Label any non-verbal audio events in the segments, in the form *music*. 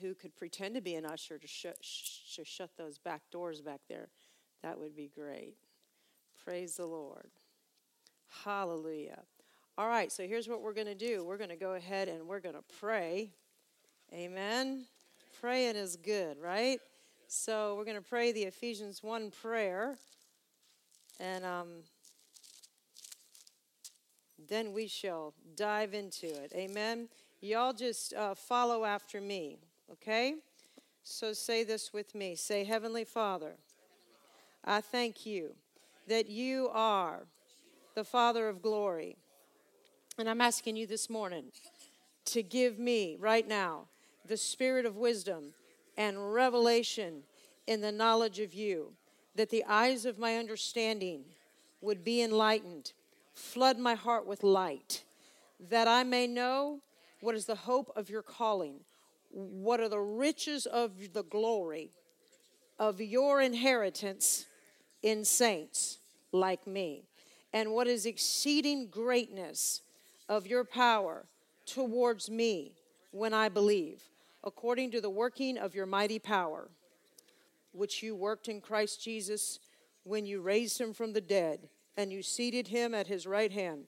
who could pretend to be an usher to, sh- sh- shut those back doors back there, that would be great. Praise the Lord. Hallelujah. All right, so here's what we're going to do we're going to go ahead and we're going to pray. Amen. Praying is good, right? So we're going to pray the Ephesians 1 prayer. And um, then we shall dive into it. Amen. Y'all just uh, follow after me, okay? So say this with me. Say, Heavenly Father, I thank you that you are the Father of glory. And I'm asking you this morning to give me right now the spirit of wisdom and revelation in the knowledge of you, that the eyes of my understanding would be enlightened. Flood my heart with light, that I may know what is the hope of your calling, what are the riches of the glory of your inheritance in saints like me, and what is exceeding greatness of your power towards me when I believe, according to the working of your mighty power, which you worked in Christ Jesus when you raised him from the dead and you seated him at his right hand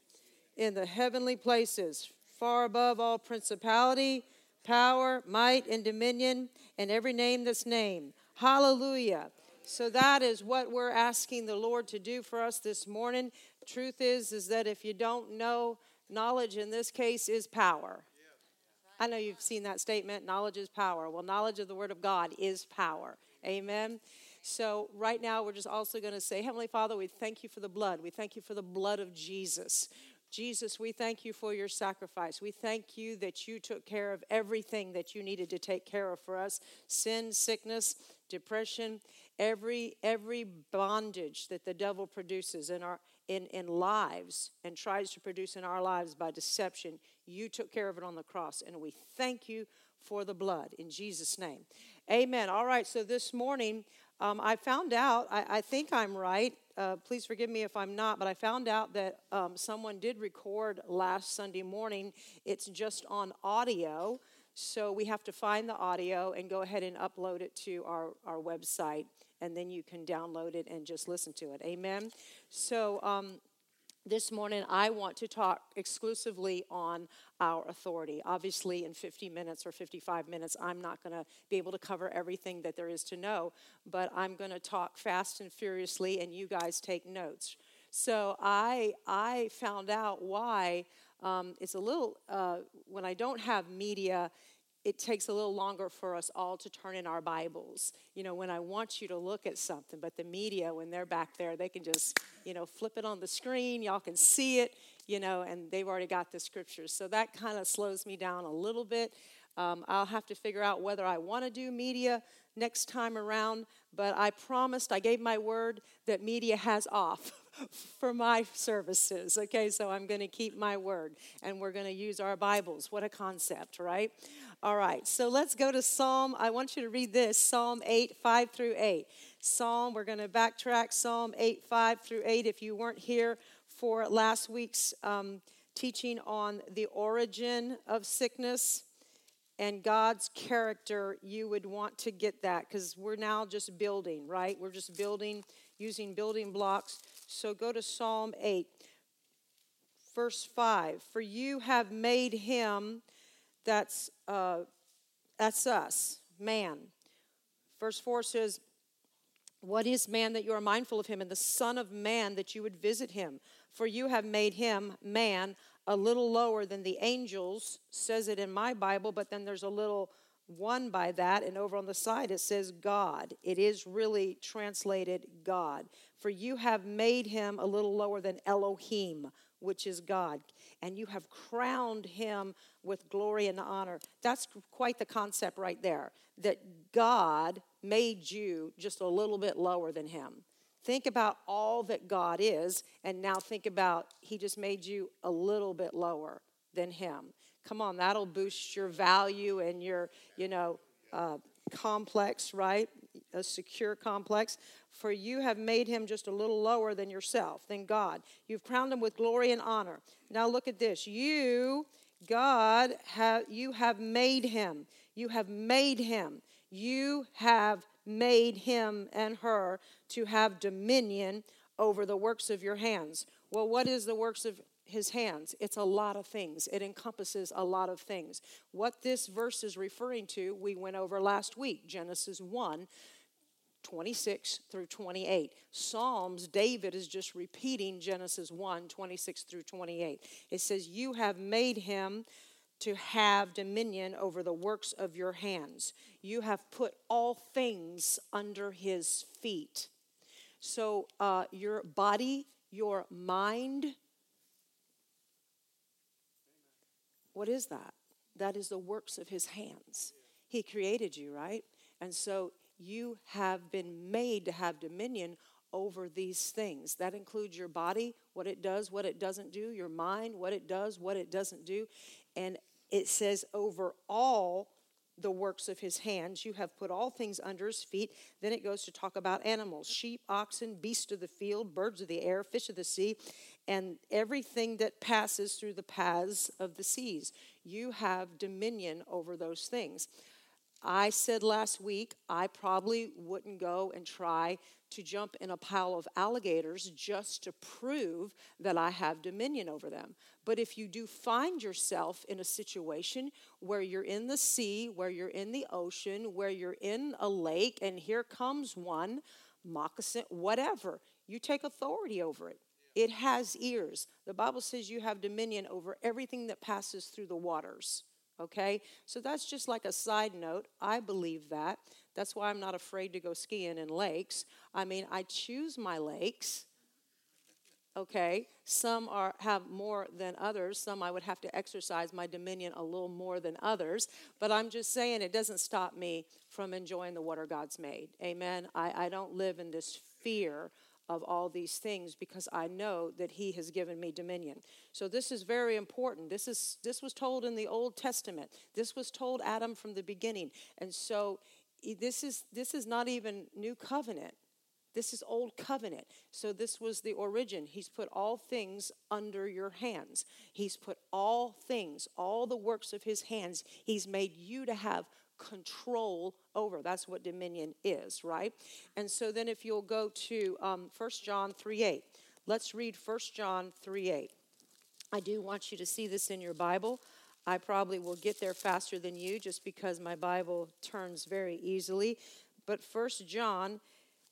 in the heavenly places, far above all principality, power, might, and dominion, and every name that's named. Hallelujah. So that is what we're asking the Lord to do for us this morning. Truth is is that if you don't know knowledge in this case is power. I know you've seen that statement, knowledge is power. Well, knowledge of the word of God is power. Amen. So, right now, we're just also going to say, Heavenly Father, we thank you for the blood. We thank you for the blood of Jesus. Jesus, we thank you for your sacrifice. We thank you that you took care of everything that you needed to take care of for us sin, sickness, depression, every, every bondage that the devil produces in our in, in lives and tries to produce in our lives by deception. You took care of it on the cross, and we thank you for the blood in Jesus' name. Amen. All right, so this morning um, I found out, I, I think I'm right. Uh, please forgive me if I'm not, but I found out that um, someone did record last Sunday morning. It's just on audio. So we have to find the audio and go ahead and upload it to our, our website, and then you can download it and just listen to it. Amen. So um, this morning, I want to talk exclusively on our authority. Obviously, in 50 minutes or 55 minutes, I'm not going to be able to cover everything that there is to know, but I'm going to talk fast and furiously, and you guys take notes. So I I found out why um, it's a little, uh, when I don't have media, it takes a little longer for us all to turn in our Bibles. You know, when I want you to look at something, but the media, when they're back there, they can just, you know, flip it on the screen. Y'all can see it, you know, and they've already got the scriptures. So that kind of slows me down a little bit. Um, I'll have to figure out whether I want to do media next time around, but I promised, I gave my word that media has off. *laughs* for my services. Okay, so I'm going to keep my word and we're going to use our Bibles. What a concept, right? All right, so let's go to Psalm. I want you to read this Psalm 8, 5 through 8. Psalm, we're going to backtrack Psalm 8, 5 through 8. If you weren't here for last week's um, teaching on the origin of sickness, and God's character, you would want to get that because we're now just building, right? We're just building using building blocks. So go to Psalm 8, verse 5. For you have made him, that's, uh, that's us, man. Verse 4 says, What is man that you are mindful of him, and the Son of Man that you would visit him? For you have made him, man, a little lower than the angels, says it in my Bible, but then there's a little one by that, and over on the side it says God. It is really translated God. For you have made him a little lower than Elohim, which is God, and you have crowned him with glory and honor. That's quite the concept right there that God made you just a little bit lower than him. Think about all that God is, and now think about he just made you a little bit lower than him. Come on, that'll boost your value and your, you know, uh, complex, right? A secure complex. For you have made him just a little lower than yourself, than God. You've crowned him with glory and honor. Now look at this. You, God, have you have made him. You have made him. You have made him and her to have dominion over the works of your hands. Well, what is the works of his hands? It's a lot of things. It encompasses a lot of things. What this verse is referring to, we went over last week, Genesis 1. 26 through 28. Psalms, David is just repeating Genesis 1 26 through 28. It says, You have made him to have dominion over the works of your hands. You have put all things under his feet. So, uh, your body, your mind, what is that? That is the works of his hands. He created you, right? And so you have been made to have dominion over these things. That includes your body, what it does, what it doesn't do, your mind, what it does, what it doesn't do. And it says, over all the works of his hands, you have put all things under his feet. Then it goes to talk about animals sheep, oxen, beasts of the field, birds of the air, fish of the sea, and everything that passes through the paths of the seas. You have dominion over those things. I said last week I probably wouldn't go and try to jump in a pile of alligators just to prove that I have dominion over them. But if you do find yourself in a situation where you're in the sea, where you're in the ocean, where you're in a lake, and here comes one, moccasin, whatever, you take authority over it. It has ears. The Bible says you have dominion over everything that passes through the waters. Okay? So that's just like a side note. I believe that. That's why I'm not afraid to go skiing in lakes. I mean, I choose my lakes. Okay? Some are have more than others. Some I would have to exercise my dominion a little more than others. But I'm just saying it doesn't stop me from enjoying the water God's made. Amen. I, I don't live in this fear of all these things because I know that he has given me dominion. So this is very important. This is this was told in the Old Testament. This was told Adam from the beginning. And so this is this is not even new covenant. This is old covenant. So this was the origin. He's put all things under your hands. He's put all things, all the works of his hands. He's made you to have control over. That's what dominion is, right? And so then if you'll go to um, 1 John 3 8, let's read 1 John 3 8. I do want you to see this in your Bible. I probably will get there faster than you just because my Bible turns very easily. But 1 John,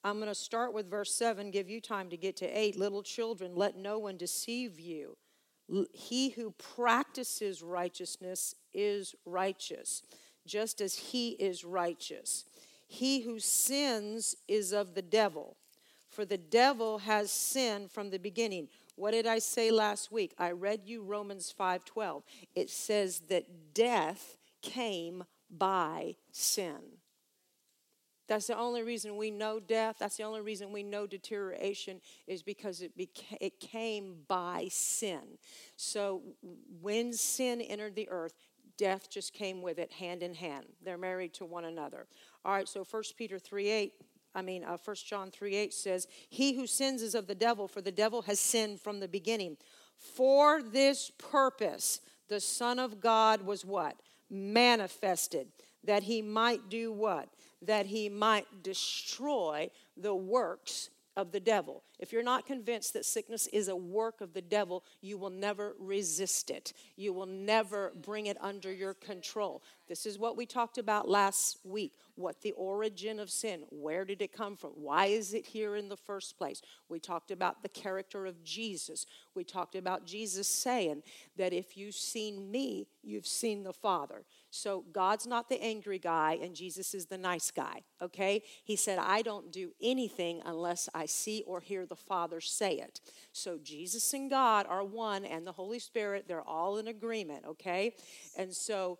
I'm going to start with verse 7, give you time to get to 8. Little children, let no one deceive you. He who practices righteousness is righteous just as he is righteous. He who sins is of the devil, for the devil has sinned from the beginning. What did I say last week? I read you Romans 5:12. It says that death came by sin. That's the only reason we know death. That's the only reason we know deterioration is because it, beca- it came by sin. So when sin entered the earth, death just came with it hand in hand. They're married to one another. All right, so 1 Peter 3 8, I mean, uh, 1 John 3 8 says, He who sins is of the devil, for the devil has sinned from the beginning. For this purpose, the Son of God was what? Manifested, that he might do what? That he might destroy the works of the devil. If you're not convinced that sickness is a work of the devil, you will never resist it. You will never bring it under your control. This is what we talked about last week. What the origin of sin, where did it come from? Why is it here in the first place? We talked about the character of Jesus. We talked about Jesus saying that if you've seen me, you've seen the Father. So God's not the angry guy and Jesus is the nice guy, okay? He said, I don't do anything unless I see or hear the Father say it. So Jesus and God are one and the Holy Spirit, they're all in agreement, okay? And so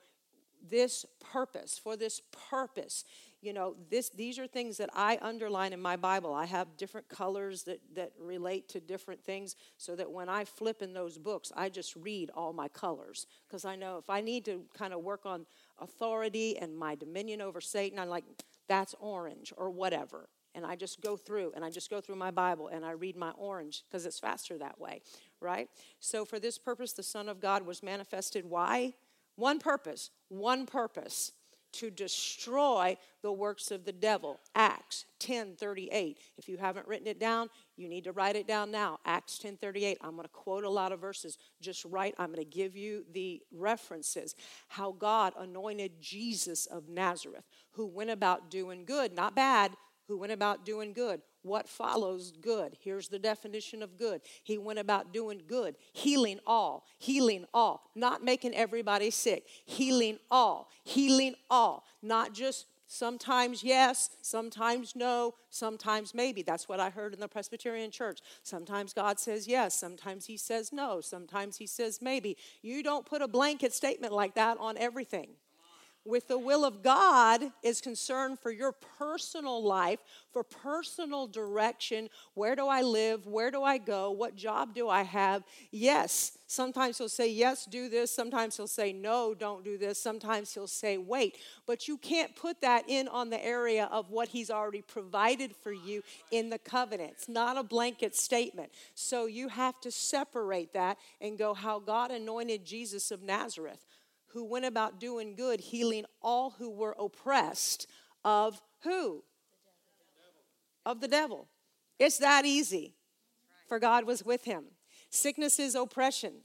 this purpose, for this purpose, you know this these are things that i underline in my bible. I have different colors that that relate to different things so that when i flip in those books i just read all my colors. Because i know if i need to kind of work on authority and my dominion over satan i'm like that's orange or whatever. And i just go through and i just go through my bible and i read my orange because it's faster that way right? So for this purpose the son of god was manifested. Why? One purpose. One purpose to destroy the works of the devil. Acts 10:38. If you haven't written it down, you need to write it down now. Acts 10:38. I'm going to quote a lot of verses. Just write. I'm going to give you the references. How God anointed Jesus of Nazareth, who went about doing good, not bad, who went about doing good. What follows good? Here's the definition of good. He went about doing good, healing all, healing all, not making everybody sick, healing all, healing all, not just Sometimes yes, sometimes no, sometimes maybe. That's what I heard in the Presbyterian church. Sometimes God says yes, sometimes He says no, sometimes He says maybe. You don't put a blanket statement like that on everything with the will of God is concerned for your personal life, for personal direction. Where do I live? Where do I go? What job do I have? Yes, sometimes he'll say, Yes, do this. Sometimes he'll say, No, don't do this. Sometimes he'll say, Wait. But you can't put that in on the area of what he's already provided for you in the covenant. It's not a blanket statement. So you have to separate that and go how God anointed Jesus of Nazareth who went about doing good, healing all who were oppressed of who? The of the devil. It's that easy. For God was with him. Sickness is oppression.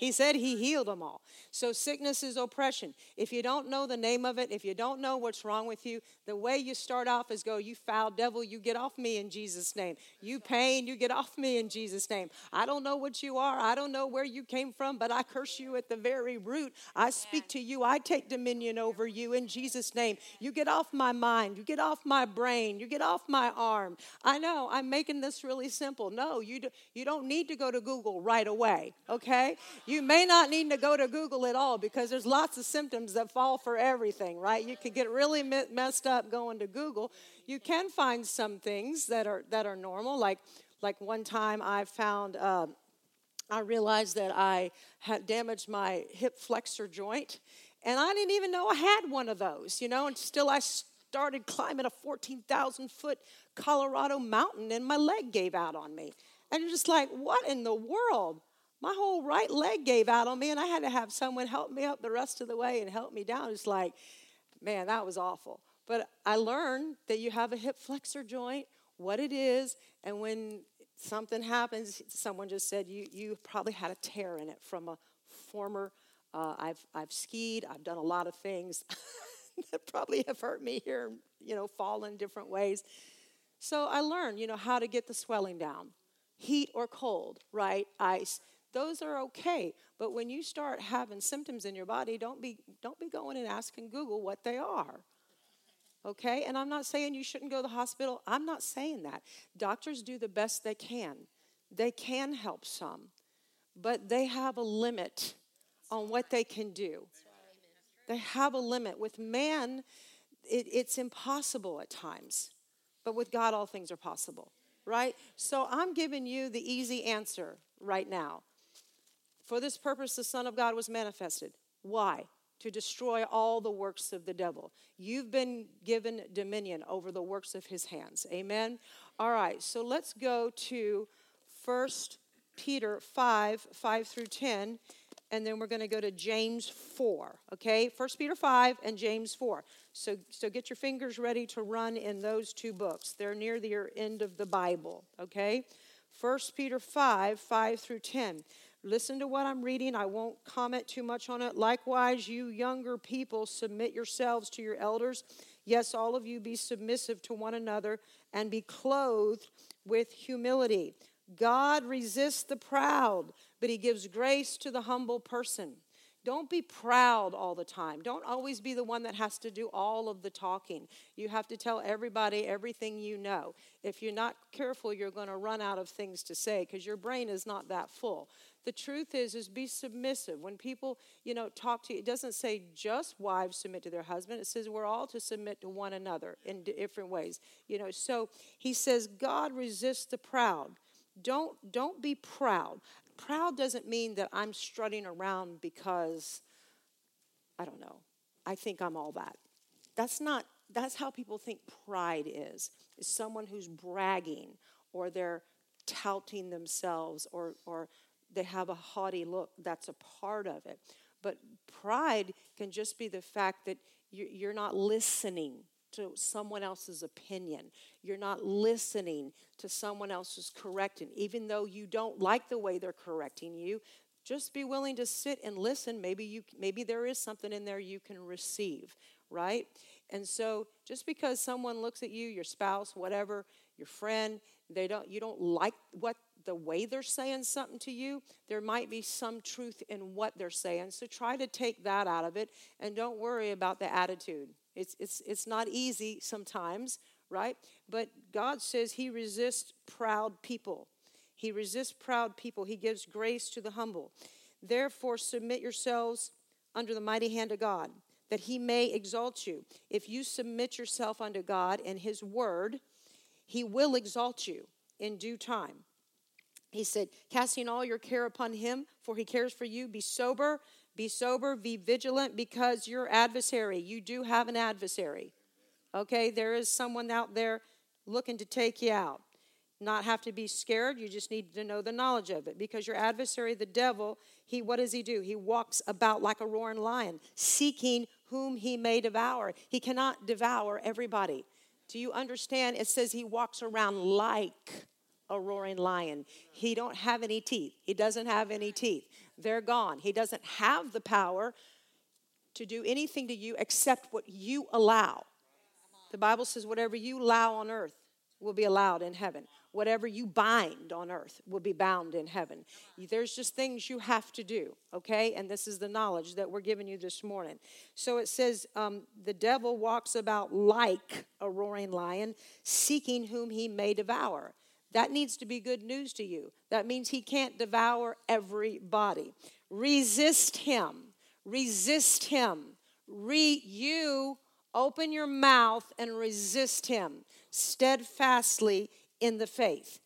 He said he healed them all. So sickness is oppression. If you don't know the name of it, if you don't know what's wrong with you, the way you start off is go, You foul devil, you get off me in Jesus' name. You pain, you get off me in Jesus' name. I don't know what you are. I don't know where you came from, but I curse you at the very root. I speak to you. I take dominion over you in Jesus' name. You get off my mind. You get off my brain. You get off my arm. I know I'm making this really simple. No, you, do, you don't need to go to Google right away, okay? You may not need to go to Google at all because there's lots of symptoms that fall for everything, right? You could get really messed up going to Google. You can find some things that are that are normal, like like one time I found. Uh, I realized that I had damaged my hip flexor joint, and I didn't even know I had one of those, you know, and still I started climbing a 14,000 foot Colorado mountain, and my leg gave out on me. And you're just like, what in the world? My whole right leg gave out on me, and I had to have someone help me up the rest of the way and help me down. It's like, man, that was awful. But I learned that you have a hip flexor joint, what it is, and when something happens, someone just said you you probably had a tear in it from a former. Uh, I've I've skied. I've done a lot of things *laughs* that probably have hurt me here. You know, fall in different ways. So I learned, you know, how to get the swelling down, heat or cold, right? Ice those are okay. But when you start having symptoms in your body, don't be don't be going and asking Google what they are. Okay? And I'm not saying you shouldn't go to the hospital. I'm not saying that. Doctors do the best they can. They can help some, but they have a limit on what they can do. They have a limit. With man, it, it's impossible at times, but with God, all things are possible, right? So I'm giving you the easy answer right now. For this purpose, the Son of God was manifested. Why? To destroy all the works of the devil. You've been given dominion over the works of his hands. Amen? All right, so let's go to 1 Peter 5 5 through 10 and then we're going to go to James 4, okay? 1 Peter 5 and James 4. So, so get your fingers ready to run in those two books. They're near the er, end of the Bible, okay? 1 Peter 5 5 through 10. Listen to what I'm reading. I won't comment too much on it. Likewise, you younger people, submit yourselves to your elders. Yes, all of you be submissive to one another and be clothed with humility. God resists the proud, but he gives grace to the humble person. Don't be proud all the time. Don't always be the one that has to do all of the talking. You have to tell everybody everything you know. If you're not careful, you're going to run out of things to say because your brain is not that full. The truth is is be submissive. When people, you know, talk to you, it doesn't say just wives submit to their husband. It says we're all to submit to one another in different ways. You know, so he says God resists the proud. Don't don't be proud proud doesn't mean that I'm strutting around because, I don't know, I think I'm all that. That's not, that's how people think pride is, is someone who's bragging or they're touting themselves or, or they have a haughty look. That's a part of it. But pride can just be the fact that you're not listening to someone else's opinion. You're not listening to someone else's correcting. Even though you don't like the way they're correcting you, just be willing to sit and listen. Maybe you maybe there is something in there you can receive, right? And so just because someone looks at you, your spouse, whatever, your friend, they don't you don't like what the way they're saying something to you, there might be some truth in what they're saying. So try to take that out of it and don't worry about the attitude. It's, it's, it's not easy sometimes, right? But God says He resists proud people. He resists proud people. He gives grace to the humble. Therefore, submit yourselves under the mighty hand of God, that He may exalt you. If you submit yourself unto God and His word, He will exalt you in due time. He said, casting all your care upon Him, for He cares for you. Be sober, be sober, be vigilant, because your adversary, you do have an adversary. Okay, there is someone out there looking to take you out. Not have to be scared, you just need to know the knowledge of it. Because your adversary, the devil, he what does he do? He walks about like a roaring lion, seeking whom he may devour. He cannot devour everybody. Do you understand? It says he walks around like a roaring lion. He don't have any teeth. He doesn't have any teeth. They're gone. He doesn't have the power to do anything to you except what you allow. The Bible says, whatever you allow on earth will be allowed in heaven. Whatever you bind on earth will be bound in heaven. There's just things you have to do, okay? And this is the knowledge that we're giving you this morning. So it says, um, the devil walks about like a roaring lion, seeking whom he may devour. That needs to be good news to you. That means he can't devour everybody. Resist him. Resist him. Re you open your mouth and resist him steadfastly in the faith.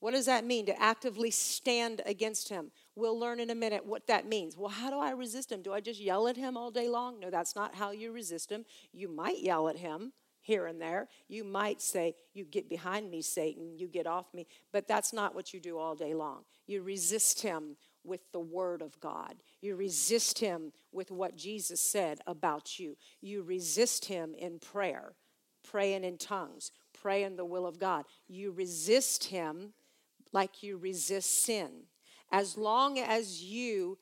What does that mean to actively stand against him? We'll learn in a minute what that means. Well, how do I resist him? Do I just yell at him all day long? No, that's not how you resist him. You might yell at him here and there. You might say, You get behind me, Satan, you get off me. But that's not what you do all day long. You resist him with the word of God. You resist him with what Jesus said about you. You resist him in prayer, praying in tongues, praying the will of God. You resist him like you resist sin. As long as you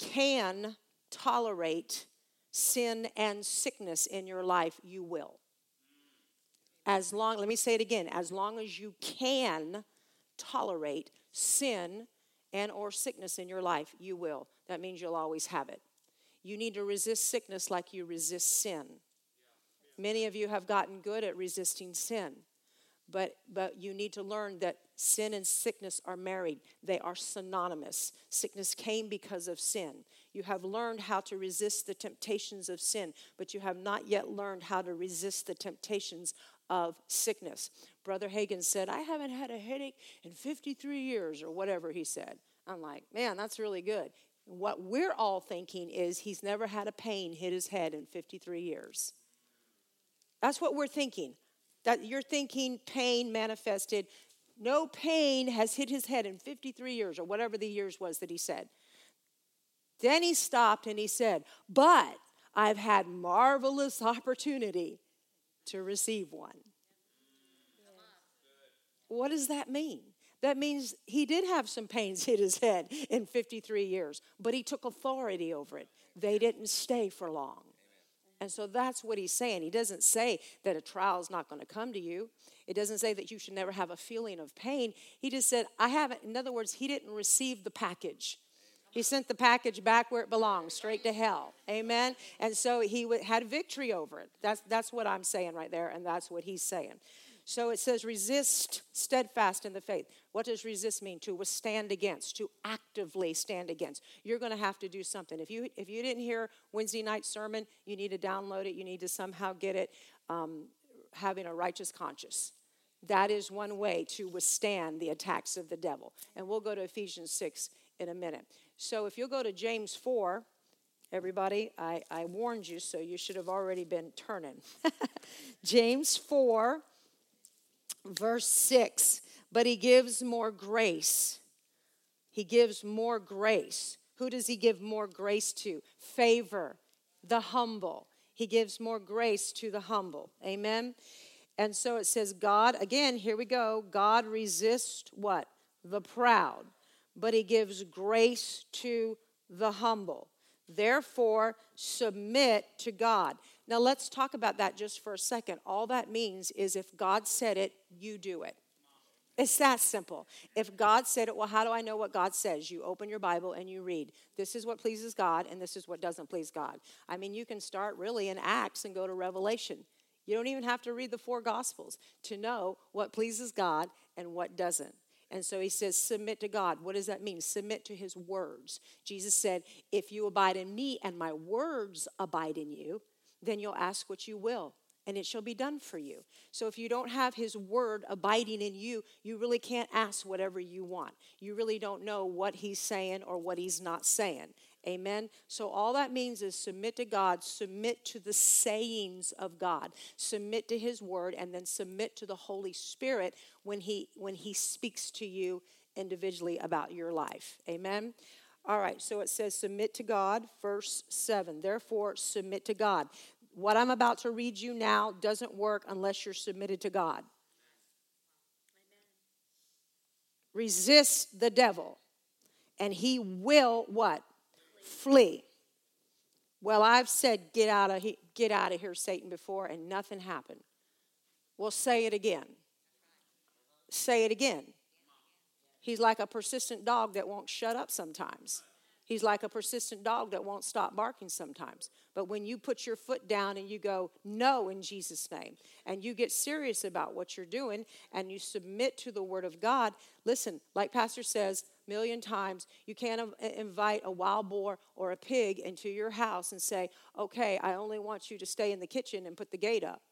can tolerate sin and sickness in your life, you will as long let me say it again as long as you can tolerate sin and or sickness in your life you will. That means you'll always have it. You need to resist sickness like you resist sin. Many of you have gotten good at resisting sin but but you need to learn that sin and sickness are married. They are synonymous. Sickness came because of sin. You have learned how to resist the temptations of sin but you have not yet learned how to resist the temptations of sickness. Brother Hagin said, I haven't had a headache in 53 years, or whatever he said. I'm like, man, that's really good. What we're all thinking is he's never had a pain hit his head in 53 years. That's what we're thinking. That you're thinking pain manifested. No pain has hit his head in 53 years, or whatever the years was that he said. Then he stopped and he said, But I've had marvelous opportunity to receive one. What does that mean? That means he did have some pains *laughs* hit his head in 53 years, but he took authority over it. They didn't stay for long. And so that's what he's saying. He doesn't say that a trial is not going to come to you. It doesn't say that you should never have a feeling of pain. He just said, I haven't, in other words, he didn't receive the package. He sent the package back where it belongs, straight to hell. Amen. And so he had victory over it. That's that's what I'm saying right there, and that's what he's saying. So it says, resist steadfast in the faith. What does resist mean? To withstand against, to actively stand against. You're going to have to do something. If you if you didn't hear Wednesday night sermon, you need to download it. You need to somehow get it. Um, having a righteous conscience. That is one way to withstand the attacks of the devil. And we'll go to Ephesians 6 in a minute. So if you'll go to James 4, everybody, I, I warned you, so you should have already been turning. *laughs* James 4, verse 6. But he gives more grace. He gives more grace. Who does he give more grace to? Favor, the humble. He gives more grace to the humble. Amen. And so it says, God, again, here we go. God resists what? The proud, but he gives grace to the humble. Therefore, submit to God. Now, let's talk about that just for a second. All that means is if God said it, you do it. It's that simple. If God said it, well, how do I know what God says? You open your Bible and you read. This is what pleases God, and this is what doesn't please God. I mean, you can start really in Acts and go to Revelation. You don't even have to read the four Gospels to know what pleases God and what doesn't. And so he says, submit to God. What does that mean? Submit to his words. Jesus said, if you abide in me and my words abide in you, then you'll ask what you will and it shall be done for you. So if you don't have his word abiding in you, you really can't ask whatever you want. You really don't know what he's saying or what he's not saying. Amen. So all that means is submit to God, submit to the sayings of God, submit to his word and then submit to the Holy Spirit when he when he speaks to you individually about your life. Amen. All right, so it says submit to God, verse 7. Therefore, submit to God what I'm about to read you now doesn't work unless you're submitted to God. Amen. Resist the devil, and he will what? Flee. Well, I've said get out of here, get out of here, Satan, before, and nothing happened. Well, say it again. Say it again. He's like a persistent dog that won't shut up sometimes. He's like a persistent dog that won't stop barking sometimes. But when you put your foot down and you go, no, in Jesus' name, and you get serious about what you're doing and you submit to the Word of God, listen, like Pastor says, million times you can't invite a wild boar or a pig into your house and say okay i only want you to stay in the kitchen and put the gate up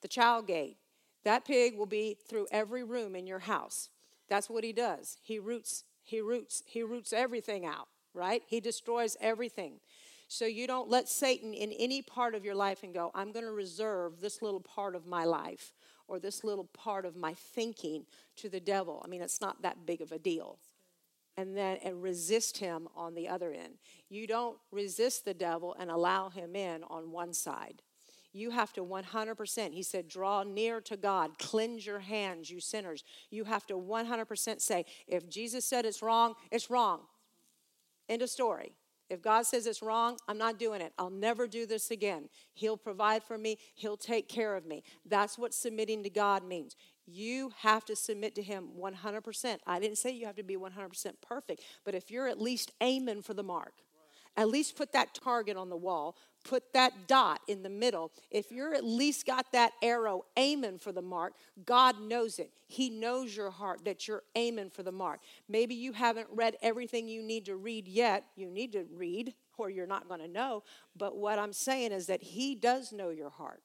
the child gate. That pig will be through every room in your house. That's what he does. He roots he roots he roots everything out right? He destroys everything. So you don't let satan in any part of your life and go i'm going to reserve this little part of my life or this little part of my thinking to the devil. I mean it's not that big of a deal and then and resist him on the other end you don't resist the devil and allow him in on one side you have to 100%. He said, draw near to God, cleanse your hands, you sinners. You have to 100% say, if Jesus said it's wrong, it's wrong. End of story. If God says it's wrong, I'm not doing it. I'll never do this again. He'll provide for me, He'll take care of me. That's what submitting to God means. You have to submit to Him 100%. I didn't say you have to be 100% perfect, but if you're at least aiming for the mark, at least put that target on the wall put that dot in the middle, if you're at least got that arrow aiming for the mark, God knows it. He knows your heart that you're aiming for the mark. Maybe you haven't read everything you need to read yet. You need to read, or you're not going to know. But what I'm saying is that He does know your heart.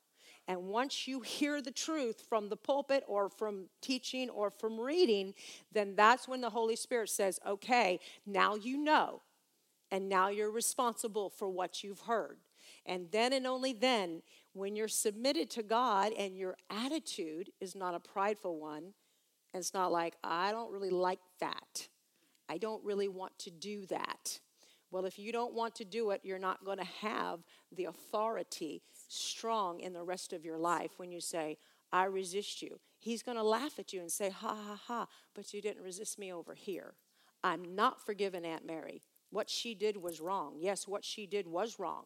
And once you hear the truth from the pulpit or from teaching or from reading, then that's when the Holy Spirit says, okay, now you know. And now you're responsible for what you've heard. And then and only then, when you're submitted to God and your attitude is not a prideful one, and it's not like, I don't really like that. I don't really want to do that. Well, if you don't want to do it, you're not going to have the authority strong in the rest of your life when you say, I resist you. He's going to laugh at you and say, Ha ha ha, but you didn't resist me over here. I'm not forgiving Aunt Mary. What she did was wrong. Yes, what she did was wrong.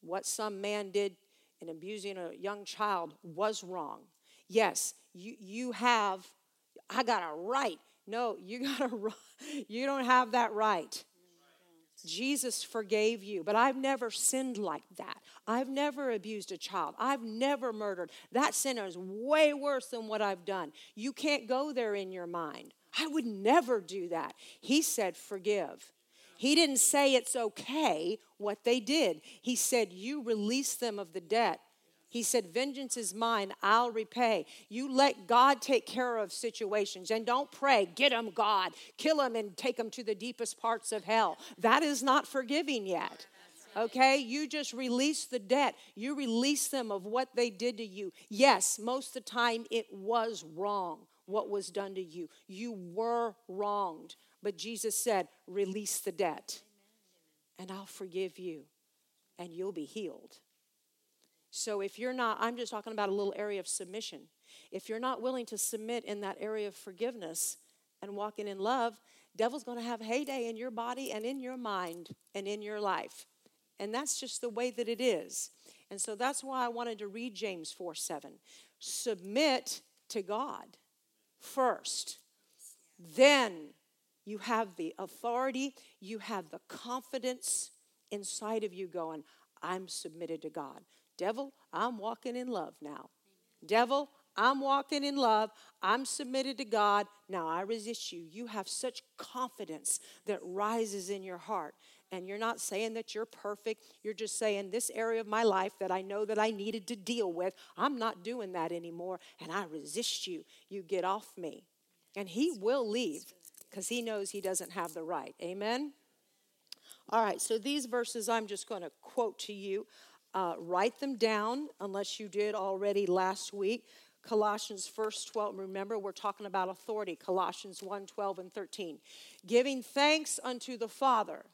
What some man did in abusing a young child was wrong. Yes, you, you have, I got a right. No, you *laughs* got a you don't have that right. Jesus forgave you, but I've never sinned like that. I've never abused a child. I've never murdered. That sin is way worse than what I've done. You can't go there in your mind. I would never do that. He said, Forgive. He didn't say it's okay what they did. He said, You release them of the debt. He said, Vengeance is mine, I'll repay. You let God take care of situations and don't pray, get them, God, kill them and take them to the deepest parts of hell. That is not forgiving yet. Okay, you just release the debt. You release them of what they did to you. Yes, most of the time it was wrong what was done to you. You were wronged. But Jesus said, Release the debt, and I'll forgive you, and you'll be healed. So if you're not, I'm just talking about a little area of submission. If you're not willing to submit in that area of forgiveness and walking in love, devil's going to have heyday in your body and in your mind and in your life. And that's just the way that it is. And so that's why I wanted to read James 4 7. Submit to God first. Then you have the authority, you have the confidence inside of you going, I'm submitted to God. Devil, I'm walking in love now. Devil, I'm walking in love. I'm submitted to God. Now I resist you. You have such confidence that rises in your heart. And you're not saying that you're perfect. You're just saying, this area of my life that I know that I needed to deal with, I'm not doing that anymore. And I resist you. You get off me. And he will leave because he knows he doesn't have the right. Amen? All right, so these verses I'm just going to quote to you. Uh, write them down unless you did already last week. Colossians 1 12. Remember, we're talking about authority. Colossians 1 12 and 13. Giving thanks unto the Father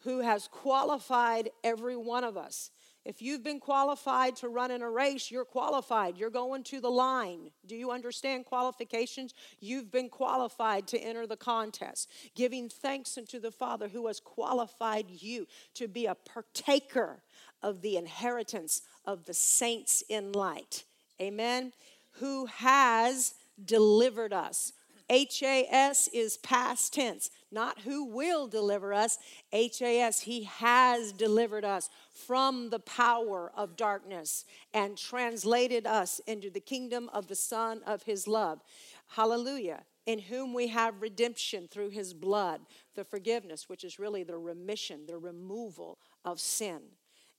who has qualified every one of us. If you've been qualified to run in a race, you're qualified. You're going to the line. Do you understand qualifications? You've been qualified to enter the contest. Giving thanks unto the Father who has qualified you to be a partaker of the inheritance of the saints in light. Amen. Who has delivered us. HAS is past tense, not who will deliver us. HAS, he has delivered us from the power of darkness and translated us into the kingdom of the Son of his love. Hallelujah. In whom we have redemption through his blood, the forgiveness, which is really the remission, the removal of sin.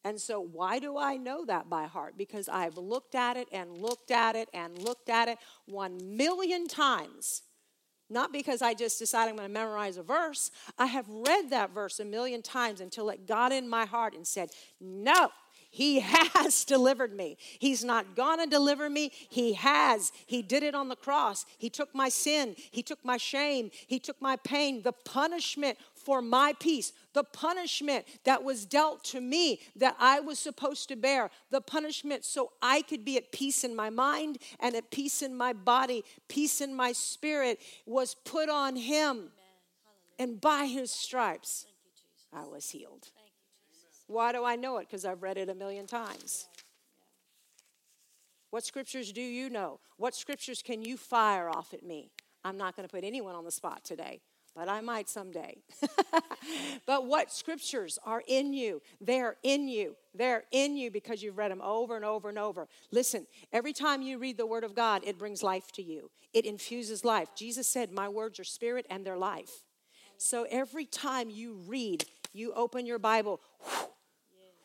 And so, why do I know that by heart? Because I've looked at it and looked at it and looked at it one million times. Not because I just decided I'm going to memorize a verse. I have read that verse a million times until it got in my heart and said, No, he *laughs* has delivered me. He's not gonna deliver me. He has. He did it on the cross. He took my sin. He took my shame. He took my pain. The punishment for my peace, the punishment that was dealt to me that I was supposed to bear, the punishment so I could be at peace in my mind and at peace in my body, peace in my spirit, was put on him. And by his stripes, I was healed. Why do I know it? Because I've read it a million times. What scriptures do you know? What scriptures can you fire off at me? I'm not going to put anyone on the spot today but I might someday. *laughs* but what scriptures are in you? They're in you. They're in you because you've read them over and over and over. Listen, every time you read the Word of God, it brings life to you, it infuses life. Jesus said, My words are spirit and they're life. So every time you read, you open your Bible,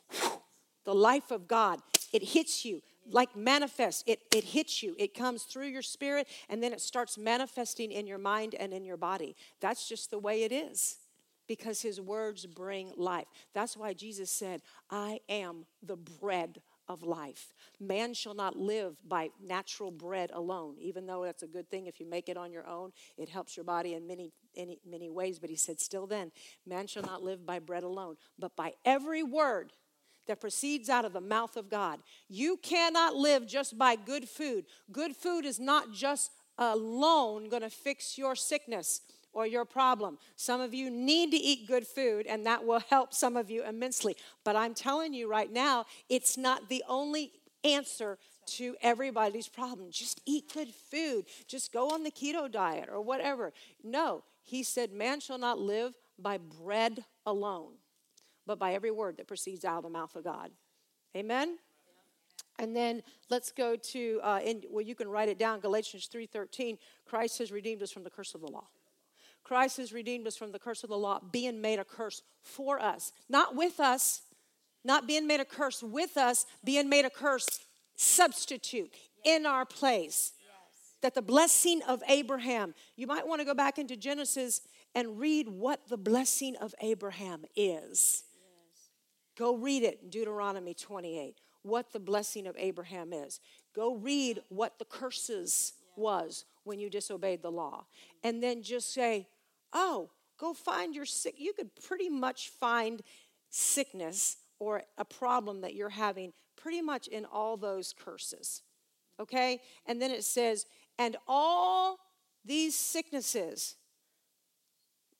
*laughs* the life of God, it hits you like manifest. It, it hits you, it comes through your spirit, and then it starts manifesting in your mind and in your body. That's just the way it is because his words bring life. That's why Jesus said, I am the bread of life. Man shall not live by natural bread alone, even though that's a good thing if you make it on your own. It helps your body in many, many, many ways. But he said, still then, man shall not live by bread alone, but by every word that proceeds out of the mouth of God. You cannot live just by good food. Good food is not just alone going to fix your sickness or your problem. Some of you need to eat good food, and that will help some of you immensely. But I'm telling you right now, it's not the only answer to everybody's problem. Just eat good food. Just go on the keto diet or whatever. No, he said, Man shall not live by bread alone but by every word that proceeds out of the mouth of God. Amen? And then let's go to, uh, in, well, you can write it down, Galatians 3.13. Christ has redeemed us from the curse of the law. Christ has redeemed us from the curse of the law, being made a curse for us. Not with us, not being made a curse with us, being made a curse substitute in our place. That the blessing of Abraham, you might want to go back into Genesis and read what the blessing of Abraham is. Go read it in Deuteronomy 28, what the blessing of Abraham is. Go read what the curses was when you disobeyed the law. And then just say, oh, go find your sick. You could pretty much find sickness or a problem that you're having pretty much in all those curses. Okay? And then it says, and all these sicknesses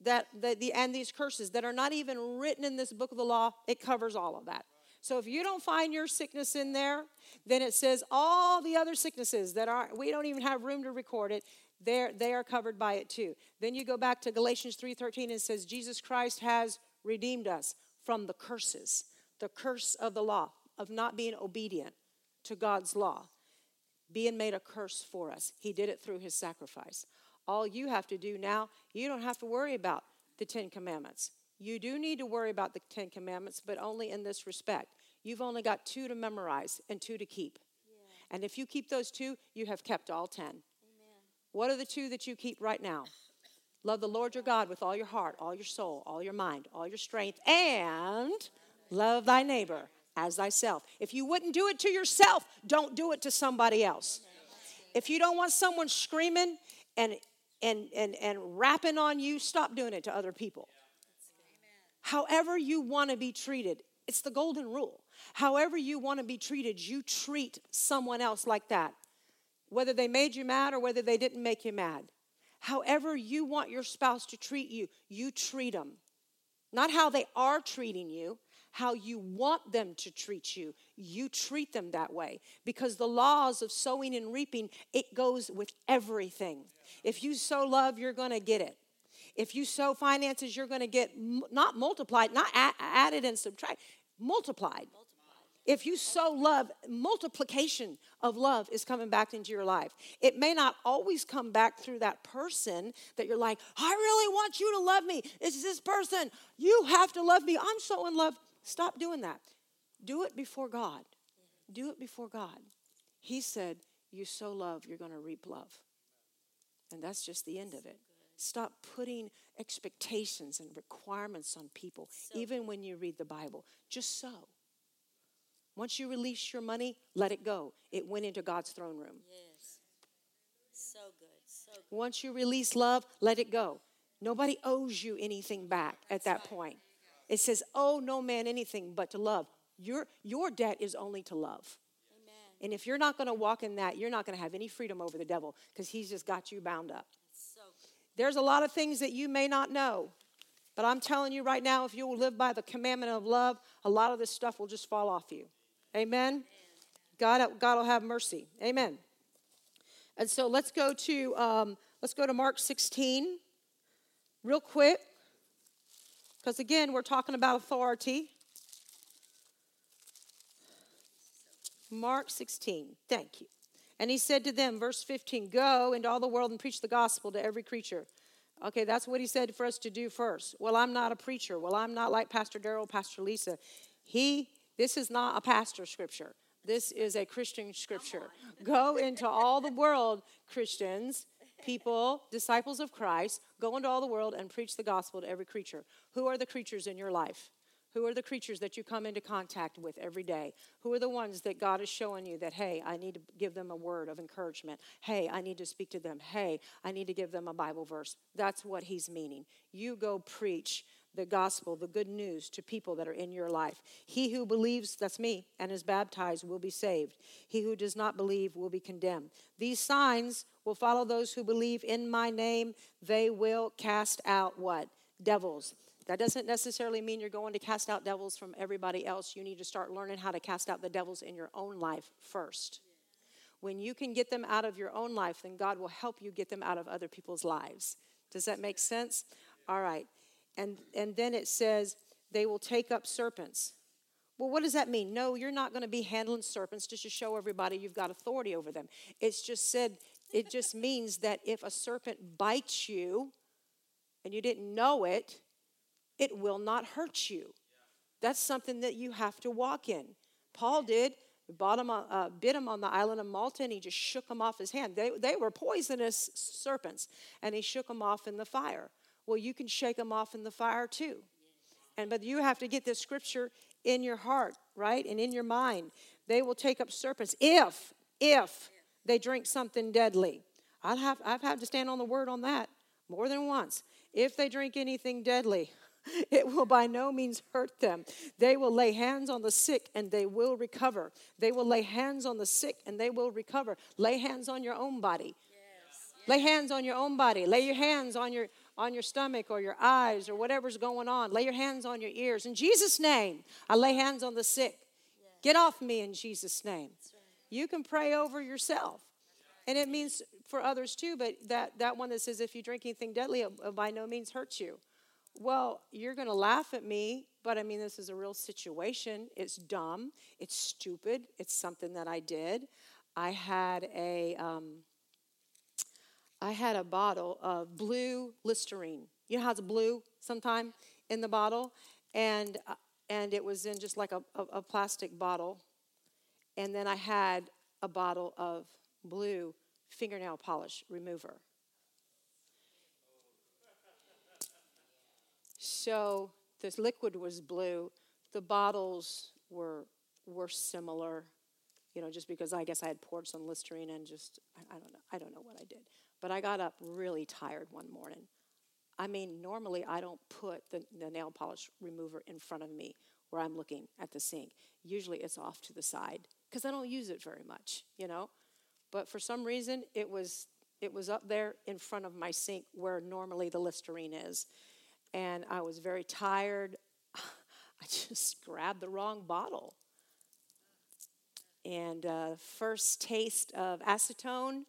that, that the and these curses that are not even written in this book of the law, it covers all of that. So if you don't find your sickness in there, then it says all the other sicknesses that are we don't even have room to record it. They're, they are covered by it too. Then you go back to Galatians 3:13 and it says Jesus Christ has redeemed us from the curses, the curse of the law of not being obedient to God's law, being made a curse for us. He did it through his sacrifice. All you have to do now, you don't have to worry about the 10 commandments. You do need to worry about the Ten Commandments, but only in this respect. You've only got two to memorize and two to keep. Yeah. And if you keep those two, you have kept all ten. Amen. What are the two that you keep right now? Love the Lord your God with all your heart, all your soul, all your mind, all your strength, and love thy neighbor as thyself. If you wouldn't do it to yourself, don't do it to somebody else. If you don't want someone screaming and and and and rapping on you, stop doing it to other people however you want to be treated. It's the golden rule. However you want to be treated, you treat someone else like that. Whether they made you mad or whether they didn't make you mad. However you want your spouse to treat you, you treat them. Not how they are treating you, how you want them to treat you. You treat them that way because the laws of sowing and reaping, it goes with everything. If you sow love, you're going to get it. If you sow finances, you're going to get not multiplied, not added and subtract, multiplied. multiplied. If you sow love, multiplication of love is coming back into your life. It may not always come back through that person that you're like, I really want you to love me. It's this person. You have to love me. I'm so in love. Stop doing that. Do it before God. Do it before God. He said, You sow love, you're going to reap love. And that's just the end of it. Stop putting expectations and requirements on people, so even when you read the Bible. Just so. Once you release your money, let it go. It went into God's throne room. Yes. So good. So good. Once you release love, let it go. Nobody owes you anything back at that point. It says, "Oh, no man anything but to love." Your your debt is only to love. Amen. And if you're not going to walk in that, you're not going to have any freedom over the devil because he's just got you bound up. There's a lot of things that you may not know. But I'm telling you right now, if you will live by the commandment of love, a lot of this stuff will just fall off you. Amen? God, God will have mercy. Amen. And so let's go to um, let's go to Mark 16 real quick. Because again, we're talking about authority. Mark 16. Thank you. And he said to them, verse 15, Go into all the world and preach the gospel to every creature. Okay, that's what he said for us to do first. Well, I'm not a preacher. Well, I'm not like Pastor Daryl, Pastor Lisa. He, this is not a pastor scripture. This is a Christian scripture. Go into all the world, Christians, people, disciples of Christ, go into all the world and preach the gospel to every creature. Who are the creatures in your life? Who are the creatures that you come into contact with every day? Who are the ones that God is showing you that, hey, I need to give them a word of encouragement? Hey, I need to speak to them. Hey, I need to give them a Bible verse. That's what he's meaning. You go preach the gospel, the good news to people that are in your life. He who believes, that's me, and is baptized will be saved. He who does not believe will be condemned. These signs will follow those who believe in my name. They will cast out what? Devils. That doesn't necessarily mean you're going to cast out devils from everybody else. You need to start learning how to cast out the devils in your own life first. When you can get them out of your own life, then God will help you get them out of other people's lives. Does that make sense? All right. And and then it says they will take up serpents. Well, what does that mean? No, you're not going to be handling serpents just to show everybody you've got authority over them. It's just said it just means that if a serpent bites you and you didn't know it, it will not hurt you. That's something that you have to walk in. Paul did. Uh, bit him on the island of Malta, and he just shook him off his hand. They, they were poisonous serpents, and he shook them off in the fire. Well, you can shake them off in the fire too. And but you have to get this scripture in your heart, right, and in your mind. They will take up serpents if, if they drink something deadly. I've have, I've had to stand on the word on that more than once. If they drink anything deadly, *laughs* It will by no means hurt them. They will lay hands on the sick and they will recover. They will lay hands on the sick and they will recover. Lay hands on your own body. Lay hands on your own body. Lay your hands on your on your stomach or your eyes or whatever's going on. Lay your hands on your ears. In Jesus' name, I lay hands on the sick. Get off me in Jesus' name. You can pray over yourself. And it means for others too, but that, that one that says, if you drink anything deadly, it, it by no means hurts you. Well, you're going to laugh at me, but I mean, this is a real situation. It's dumb. It's stupid. It's something that I did. I had a, um, I had a bottle of blue Listerine. You know how it's blue sometime in the bottle? And, uh, and it was in just like a, a, a plastic bottle. And then I had a bottle of blue fingernail polish remover. So this liquid was blue. The bottles were were similar, you know, just because I guess I had poured some Listerine and just I, I don't know I don't know what I did. But I got up really tired one morning. I mean, normally I don't put the, the nail polish remover in front of me where I'm looking at the sink. Usually it's off to the side because I don't use it very much, you know. But for some reason it was it was up there in front of my sink where normally the Listerine is. And I was very tired. *laughs* I just grabbed the wrong bottle. And uh, first taste of acetone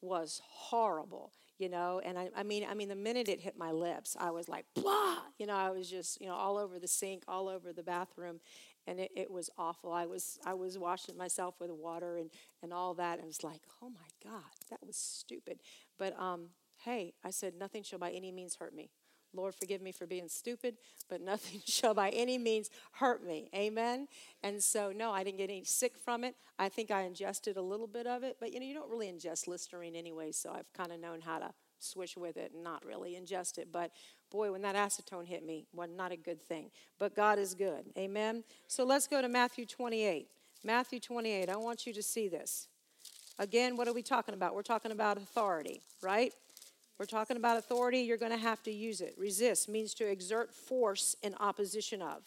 was horrible, you know. And I, I mean, I mean, the minute it hit my lips, I was like, blah, you know. I was just, you know, all over the sink, all over the bathroom, and it, it was awful. I was, I was washing myself with water and and all that, and I was like, oh my God, that was stupid. But um, hey, I said, nothing shall by any means hurt me. Lord, forgive me for being stupid, but nothing *laughs* shall by any means hurt me. Amen. And so, no, I didn't get any sick from it. I think I ingested a little bit of it, but you know, you don't really ingest Listerine anyway, so I've kind of known how to swish with it and not really ingest it. But boy, when that acetone hit me, was not a good thing. But God is good. Amen. So let's go to Matthew 28. Matthew 28. I want you to see this. Again, what are we talking about? We're talking about authority, right? We're talking about authority, you're going to have to use it. Resist means to exert force in opposition of,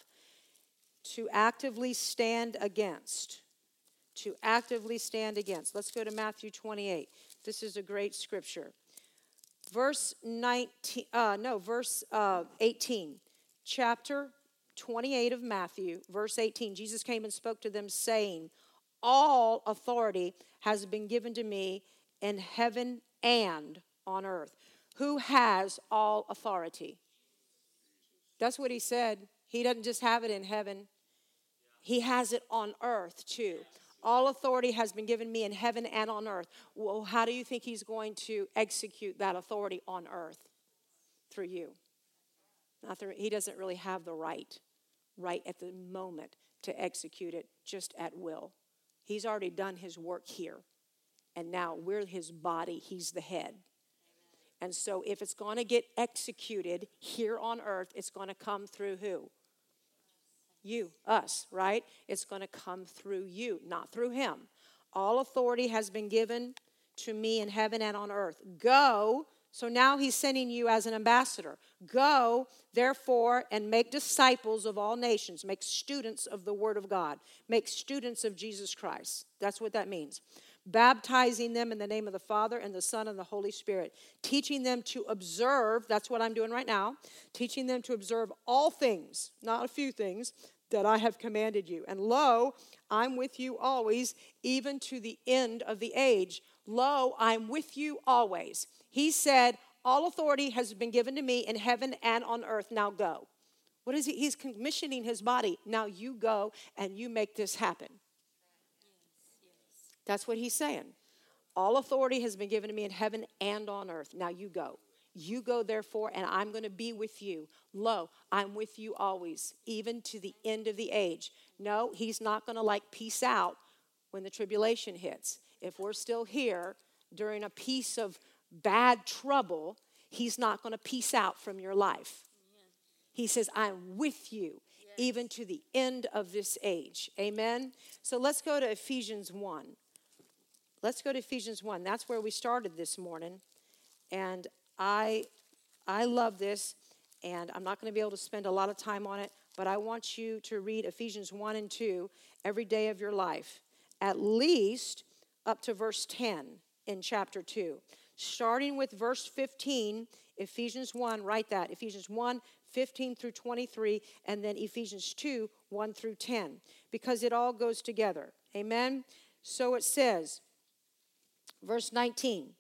to actively stand against. To actively stand against. Let's go to Matthew 28. This is a great scripture. Verse 19, uh, no, verse uh, 18. Chapter 28 of Matthew, verse 18. Jesus came and spoke to them, saying, All authority has been given to me in heaven and on earth. Who has all authority? That's what he said. He doesn't just have it in heaven, he has it on earth too. All authority has been given me in heaven and on earth. Well, how do you think he's going to execute that authority on earth? Through you. Not through, he doesn't really have the right, right at the moment, to execute it just at will. He's already done his work here. And now we're his body, he's the head. And so, if it's going to get executed here on earth, it's going to come through who? You, us, right? It's going to come through you, not through him. All authority has been given to me in heaven and on earth. Go. So now he's sending you as an ambassador. Go, therefore, and make disciples of all nations. Make students of the Word of God. Make students of Jesus Christ. That's what that means baptizing them in the name of the Father and the Son and the Holy Spirit, teaching them to observe, that's what I'm doing right now, teaching them to observe all things, not a few things, that I have commanded you. And lo, I'm with you always, even to the end of the age. Lo, I'm with you always. He said, All authority has been given to me in heaven and on earth. Now go. What is he? He's commissioning his body. Now you go and you make this happen. That's what he's saying. All authority has been given to me in heaven and on earth. Now you go. You go, therefore, and I'm going to be with you. Lo, I'm with you always, even to the end of the age. No, he's not going to like peace out when the tribulation hits. If we're still here during a piece of bad trouble, he's not going to peace out from your life. He says, I'm with you even to the end of this age. Amen. So let's go to Ephesians 1. Let's go to Ephesians 1. That's where we started this morning. And I I love this. And I'm not going to be able to spend a lot of time on it, but I want you to read Ephesians 1 and 2 every day of your life, at least up to verse 10 in chapter 2. Starting with verse 15, Ephesians 1, write that. Ephesians 1, 15 through 23, and then Ephesians 2, 1 through 10, because it all goes together. Amen? So it says, verse 19.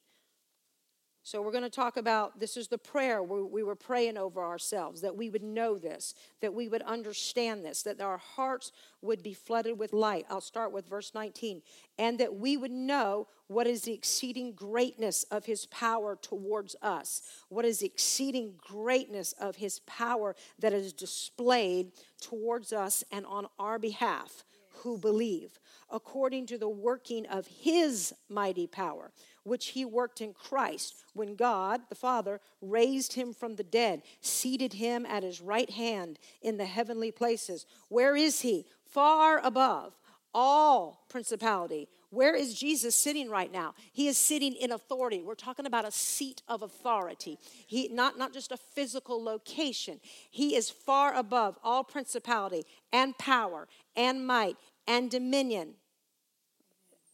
So, we're going to talk about this is the prayer we, we were praying over ourselves, that we would know this, that we would understand this, that our hearts would be flooded with light. I'll start with verse 19. And that we would know what is the exceeding greatness of his power towards us. What is the exceeding greatness of his power that is displayed towards us and on our behalf who believe, according to the working of his mighty power which he worked in Christ when God, the Father, raised him from the dead, seated him at his right hand in the heavenly places. Where is he? Far above all principality. Where is Jesus sitting right now? He is sitting in authority. We're talking about a seat of authority. He not, not just a physical location. He is far above all principality and power and might and dominion.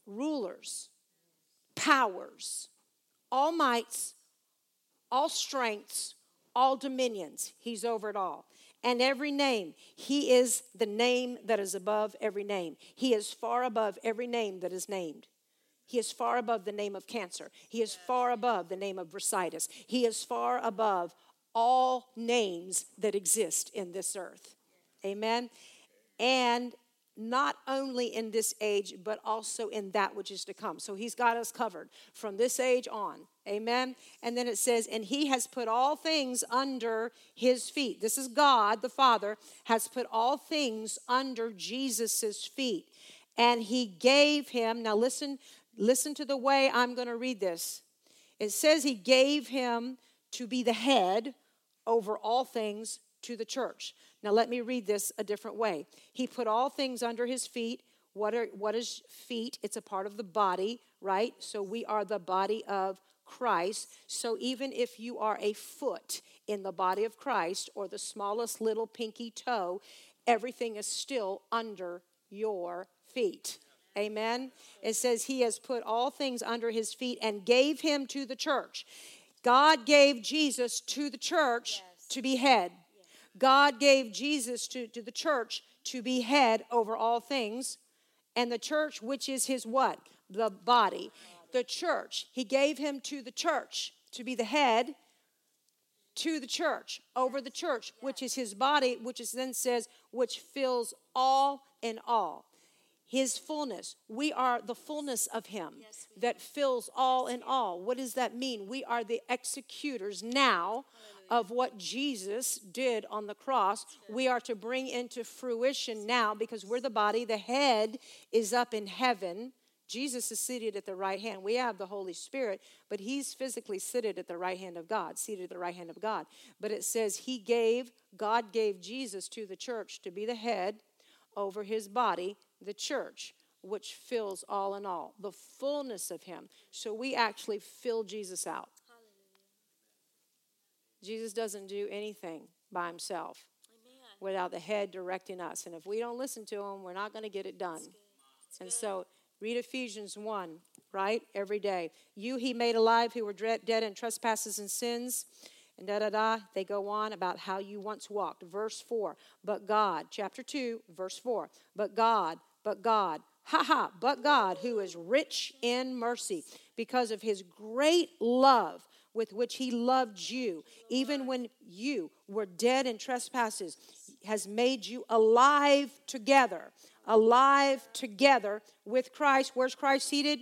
Rulers, powers, all mights, all strengths, all dominions. He's over it all. And every name, He is the name that is above every name. He is far above every name that is named. He is far above the name of cancer. He is far above the name of bursitis. He is far above all names that exist in this earth. Amen. And not only in this age, but also in that which is to come. So he's got us covered from this age on. Amen. And then it says, and he has put all things under his feet. This is God, the Father, has put all things under Jesus's feet. And he gave him, now listen, listen to the way I'm going to read this. It says he gave him to be the head over all things to the church. Now, let me read this a different way. He put all things under his feet. What, are, what is feet? It's a part of the body, right? So we are the body of Christ. So even if you are a foot in the body of Christ or the smallest little pinky toe, everything is still under your feet. Amen. It says he has put all things under his feet and gave him to the church. God gave Jesus to the church yes. to be head. God gave Jesus to, to the church to be head over all things. And the church, which is his what? The body. The church. He gave him to the church to be the head to the church, over the church, which is his body, which is then says, which fills all in all. His fullness. We are the fullness of him yes, that fills all in all. What does that mean? We are the executors now of what Jesus did on the cross, we are to bring into fruition now because we're the body. The head is up in heaven. Jesus is seated at the right hand. We have the Holy Spirit, but he's physically seated at the right hand of God, seated at the right hand of God. But it says he gave, God gave Jesus to the church to be the head over his body, the church, which fills all in all, the fullness of him. So we actually fill Jesus out. Jesus doesn't do anything by himself Amen. without the head directing us. And if we don't listen to him, we're not going to get it done. That's That's and so read Ephesians 1, right? Every day. You he made alive who were dead in trespasses and sins. And da da da, they go on about how you once walked. Verse 4, but God, chapter 2, verse 4, but God, but God, ha ha, but God, who is rich in mercy, because of his great love with which he loved you, even when you were dead in trespasses, has made you alive together. Alive together with Christ. Where's Christ seated?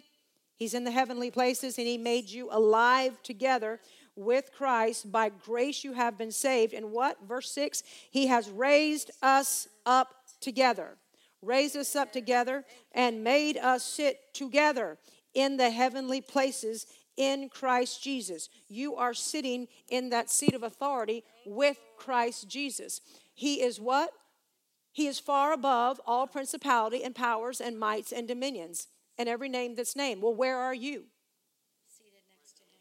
He's in the heavenly places, and he made you alive together with Christ. By grace you have been saved. And what? Verse 6 He has raised us up together. Raised us up together and made us sit together in the heavenly places in Christ Jesus. You are sitting in that seat of authority with Christ Jesus. He is what? He is far above all principality and powers and mights and dominions and every name that's named. Well, where are you?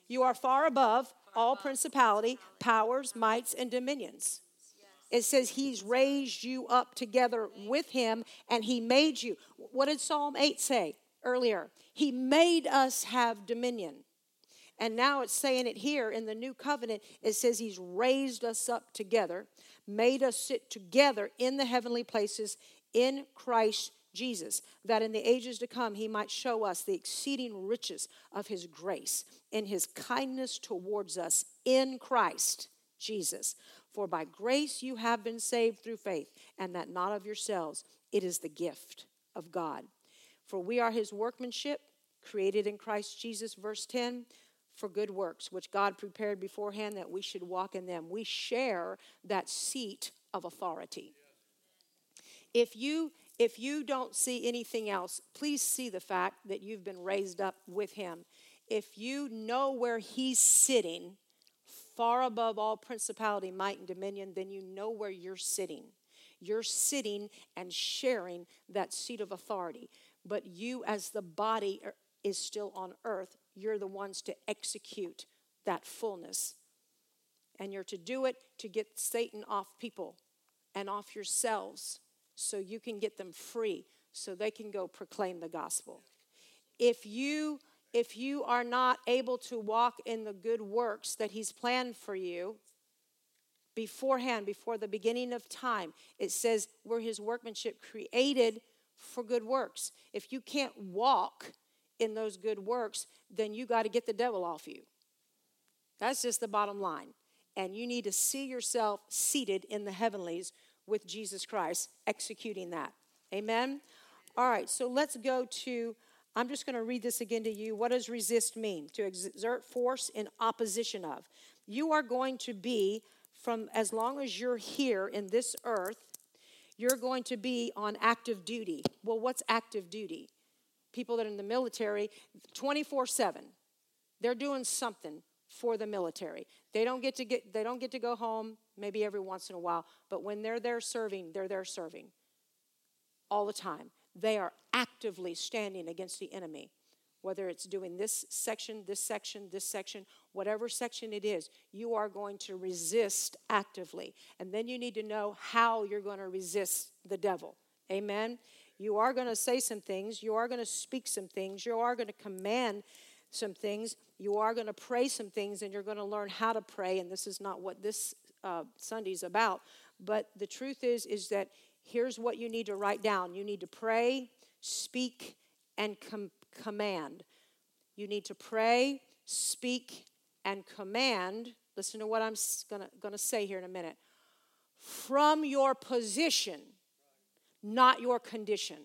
You are far above all principality, powers, mights, and dominions. It says he's raised you up together with him and he made you. What did Psalm 8 say earlier? He made us have dominion. And now it's saying it here in the new covenant. It says he's raised us up together, made us sit together in the heavenly places in Christ Jesus, that in the ages to come he might show us the exceeding riches of his grace in his kindness towards us in Christ Jesus. For by grace you have been saved through faith, and that not of yourselves, it is the gift of God. For we are his workmanship, created in Christ Jesus, verse 10, for good works, which God prepared beforehand that we should walk in them. We share that seat of authority. If you if you don't see anything else, please see the fact that you've been raised up with him. If you know where he's sitting, far above all principality, might, and dominion, then you know where you're sitting. You're sitting and sharing that seat of authority. But you, as the body, er, is still on earth. You're the ones to execute that fullness. And you're to do it to get Satan off people and off yourselves so you can get them free so they can go proclaim the gospel. If you if you are not able to walk in the good works that he's planned for you beforehand before the beginning of time, it says we're his workmanship created for good works. If you can't walk in those good works, then you got to get the devil off you. That's just the bottom line. And you need to see yourself seated in the heavenlies with Jesus Christ, executing that. Amen? All right, so let's go to, I'm just going to read this again to you. What does resist mean? To exert force in opposition of. You are going to be, from as long as you're here in this earth, you're going to be on active duty. Well, what's active duty? People that are in the military, 24 7. They're doing something for the military. They don't get to get they don't get to go home maybe every once in a while, but when they're there serving, they're there serving all the time. They are actively standing against the enemy. Whether it's doing this section, this section, this section, whatever section it is, you are going to resist actively. And then you need to know how you're going to resist the devil. Amen. You are going to say some things, you are going to speak some things, you are going to command some things, you are going to pray some things, and you're going to learn how to pray. And this is not what this uh, Sunday's about. But the truth is, is that here's what you need to write down. You need to pray, speak, and com- command. You need to pray, speak, and command. Listen to what I'm going to say here in a minute. From your position, not your condition.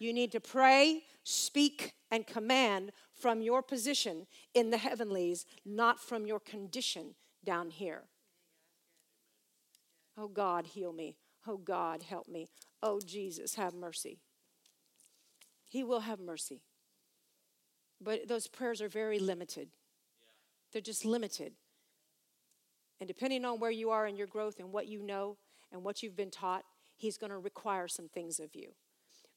You need to pray, speak, and command from your position in the heavenlies, not from your condition down here. Oh God, heal me. Oh God, help me. Oh Jesus, have mercy. He will have mercy. But those prayers are very limited. They're just limited. And depending on where you are in your growth and what you know and what you've been taught, He's going to require some things of you.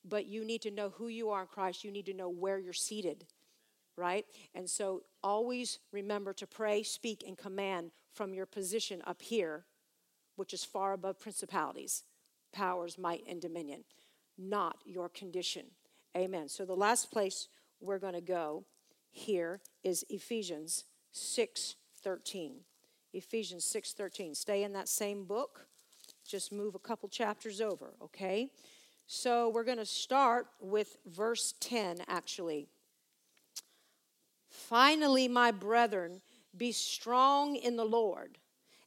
But you need to know who you are in Christ. You need to know where you're seated right? And so always remember to pray, speak, and command from your position up here, which is far above principalities, powers, might, and dominion, not your condition. Amen. So the last place we're going to go here is Ephesians 6 13. Ephesians 6 13. Stay in that same book, just move a couple chapters over, okay? So we're going to start with verse 10, actually. Finally, my brethren, be strong in the Lord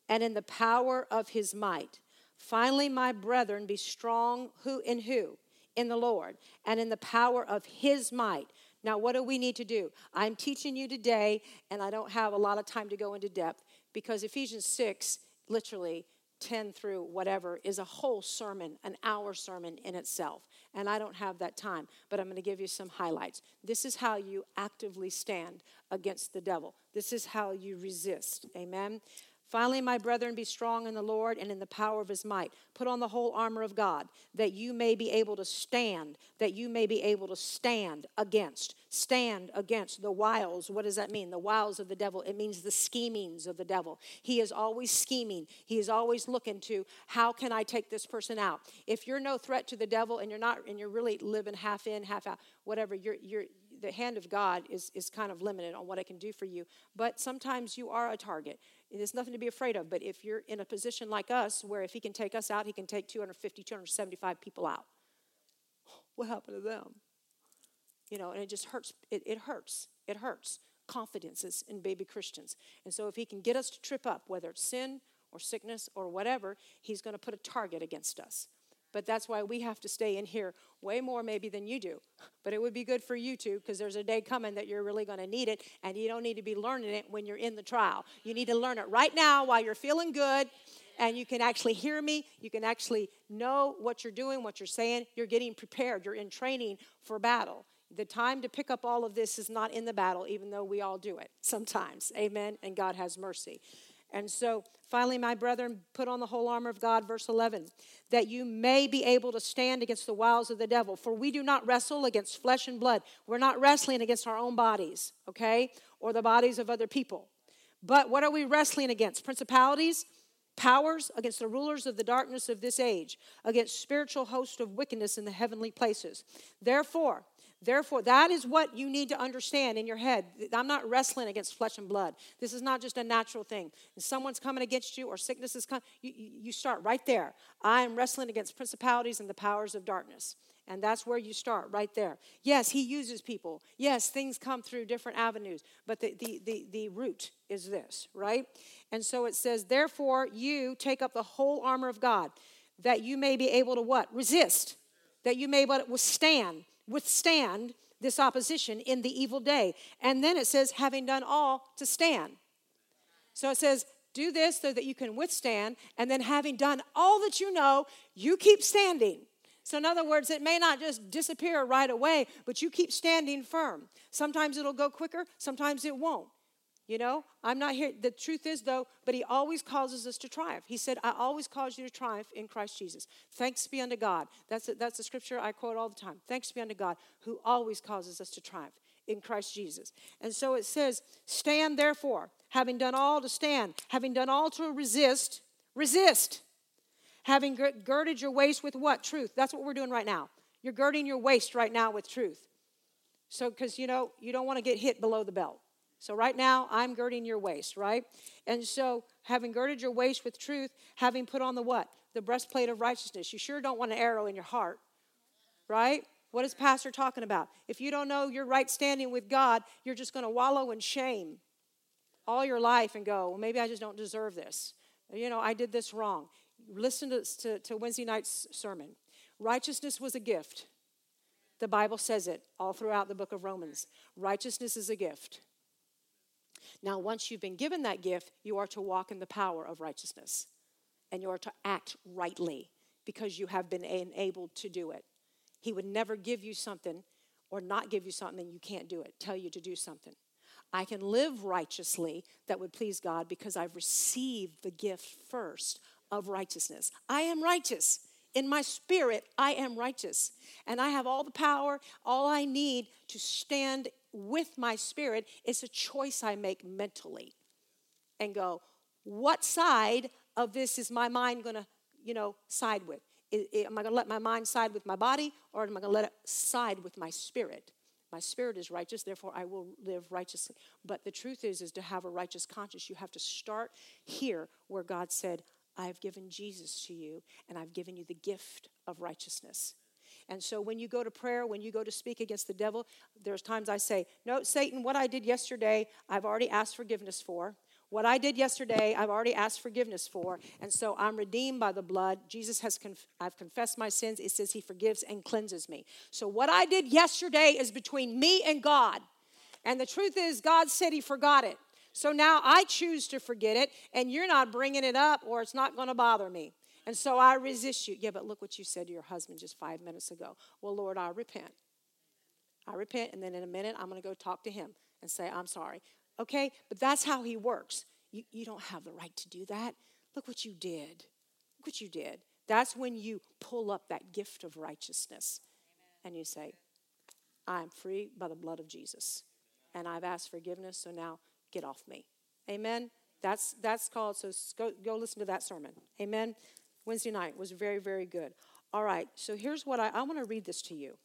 and in the power of his might. Finally, my brethren, be strong who in who? In the Lord and in the power of his might. Now, what do we need to do? I'm teaching you today, and I don't have a lot of time to go into depth because Ephesians 6 literally 10 through whatever is a whole sermon, an hour sermon in itself. And I don't have that time, but I'm going to give you some highlights. This is how you actively stand against the devil. This is how you resist. Amen. Finally, my brethren, be strong in the Lord and in the power of his might. Put on the whole armor of God, that you may be able to stand, that you may be able to stand against, stand against the wiles. What does that mean? The wiles of the devil. It means the schemings of the devil. He is always scheming. He is always looking to how can I take this person out? If you're no threat to the devil and you're not and you're really living half in, half out, whatever, you're you're the hand of God is, is kind of limited on what it can do for you. But sometimes you are a target. There's nothing to be afraid of. But if you're in a position like us, where if he can take us out, he can take 250, 275 people out. *gasps* What happened to them? You know, and it just hurts. It, it hurts. It hurts. Confidences in baby Christians. And so if he can get us to trip up, whether it's sin or sickness or whatever, he's going to put a target against us. But that's why we have to stay in here way more maybe than you do. But it would be good for you too because there's a day coming that you're really going to need it and you don't need to be learning it when you're in the trial. You need to learn it right now while you're feeling good and you can actually hear me. You can actually know what you're doing, what you're saying. You're getting prepared. You're in training for battle. The time to pick up all of this is not in the battle, even though we all do it sometimes. Amen. And God has mercy. And so, finally, my brethren, put on the whole armor of God, verse 11, that you may be able to stand against the wiles of the devil. For we do not wrestle against flesh and blood. We're not wrestling against our own bodies, okay, or the bodies of other people. But what are we wrestling against? Principalities, powers, against the rulers of the darkness of this age, against spiritual hosts of wickedness in the heavenly places. Therefore, Therefore, that is what you need to understand in your head. I'm not wrestling against flesh and blood. This is not just a natural thing. If someone's coming against you or sickness is coming, you, you start right there. I am wrestling against principalities and the powers of darkness. And that's where you start, right there. Yes, he uses people. Yes, things come through different avenues. But the, the, the, the root is this, right? And so it says, Therefore, you take up the whole armor of God, that you may be able to what? Resist. That you may but withstand withstand this opposition in the evil day. And then it says, having done all to stand. So it says, do this so that you can withstand. And then, having done all that you know, you keep standing. So, in other words, it may not just disappear right away, but you keep standing firm. Sometimes it'll go quicker, sometimes it won't. You know, I'm not here. The truth is, though, but He always causes us to triumph. He said, I always cause you to triumph in Christ Jesus. Thanks be unto God. That's a, that's a scripture I quote all the time. Thanks be unto God who always causes us to triumph in Christ Jesus. And so it says, Stand therefore, having done all to stand, having done all to resist, resist. Having girded your waist with what? Truth. That's what we're doing right now. You're girding your waist right now with truth. So, because you know, you don't want to get hit below the belt. So, right now, I'm girding your waist, right? And so, having girded your waist with truth, having put on the what? The breastplate of righteousness. You sure don't want an arrow in your heart, right? What is Pastor talking about? If you don't know your right standing with God, you're just going to wallow in shame all your life and go, well, maybe I just don't deserve this. You know, I did this wrong. Listen to, to, to Wednesday night's sermon. Righteousness was a gift. The Bible says it all throughout the book of Romans. Righteousness is a gift. Now, once you've been given that gift, you are to walk in the power of righteousness and you are to act rightly because you have been enabled to do it. He would never give you something or not give you something and you can't do it, tell you to do something. I can live righteously that would please God because I've received the gift first of righteousness. I am righteous. In my spirit, I am righteous. And I have all the power, all I need to stand with my spirit, it's a choice I make mentally and go, what side of this is my mind going to, you know, side with? Am I going to let my mind side with my body or am I going to let it side with my spirit? My spirit is righteous, therefore I will live righteously. But the truth is, is to have a righteous conscience, you have to start here where God said, I have given Jesus to you, and I've given you the gift of righteousness. And so when you go to prayer, when you go to speak against the devil, there's times I say, No, Satan, what I did yesterday, I've already asked forgiveness for. What I did yesterday, I've already asked forgiveness for. And so I'm redeemed by the blood. Jesus has, conf- I've confessed my sins. It says he forgives and cleanses me. So what I did yesterday is between me and God. And the truth is, God said he forgot it. So now I choose to forget it, and you're not bringing it up, or it's not going to bother me. And so I resist you. Yeah, but look what you said to your husband just five minutes ago. Well, Lord, I repent. I repent, and then in a minute, I'm going to go talk to him and say, I'm sorry. Okay? But that's how he works. you, you don't have the right to do that. Look what you did. Look what you did. That's when you pull up that gift of righteousness and you say, I'm free by the blood of Jesus. And I've asked forgiveness, so now get off me. Amen. That's that's called. So go go listen to that sermon. Amen. Wednesday night was very very good. All right. So here's what I I want to read this to you.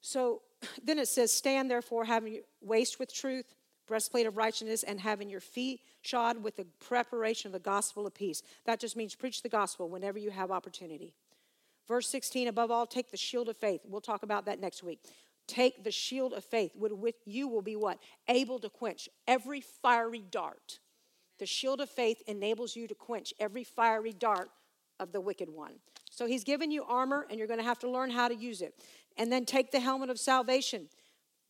So *laughs* then it says, "Stand therefore, having waist with truth, breastplate of righteousness, and having your feet shod with the preparation of the gospel of peace." That just means preach the gospel whenever you have opportunity. Verse 16, above all, take the shield of faith. We'll talk about that next week. Take the shield of faith, with you will be what? Able to quench every fiery dart. The shield of faith enables you to quench every fiery dart of the wicked one. So he's given you armor, and you're going to have to learn how to use it. And then take the helmet of salvation,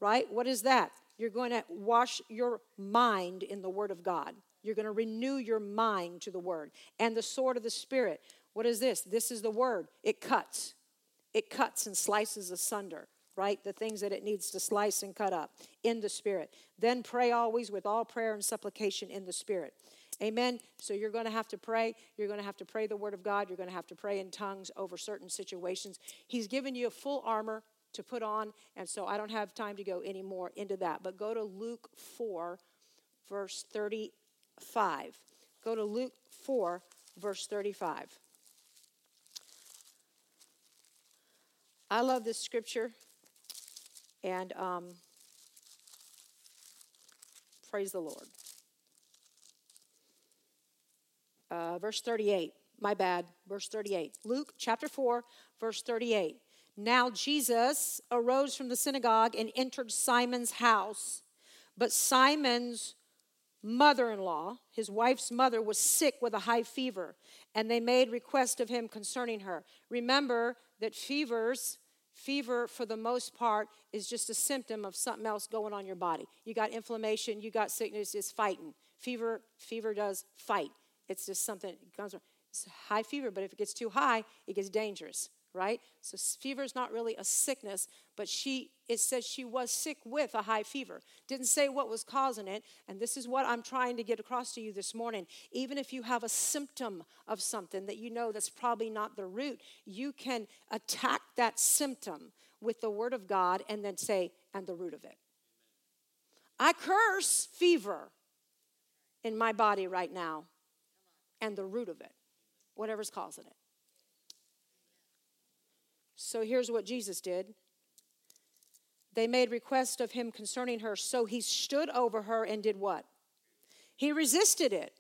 right? What is that? You're going to wash your mind in the Word of God. You're going to renew your mind to the Word. And the sword of the Spirit. What is this? This is the Word. It cuts, it cuts and slices asunder right? The things that it needs to slice and cut up in the Spirit. Then pray always with all prayer and supplication in the Spirit. Amen. So you're going to have to pray. You're going to have to pray the Word of God. You're going to have to pray in tongues over certain situations. He's given you a full armor to put on, and so I don't have time to go any more into that. But go to Luke 4, verse 35. Go to Luke 4, verse 35. I love this scripture. And um, praise the Lord. Uh, verse 38. My bad. Verse 38. Luke chapter 4, verse 38. Now Jesus arose from the synagogue and entered Simon's house. But Simon's mother in law, his wife's mother, was sick with a high fever, and they made request of him concerning her. Remember that fevers Fever, for the most part, is just a symptom of something else going on your body. You got inflammation, you got sickness, it's fighting. Fever, fever does fight. It's just something, it comes, from. it's high fever, but if it gets too high, it gets dangerous right? So fever is not really a sickness, but she it says she was sick with a high fever. Didn't say what was causing it, and this is what I'm trying to get across to you this morning. Even if you have a symptom of something that you know that's probably not the root, you can attack that symptom with the word of God and then say and the root of it. I curse fever in my body right now and the root of it, whatever's causing it. So here's what Jesus did. They made request of him concerning her, so he stood over her and did what? He resisted it.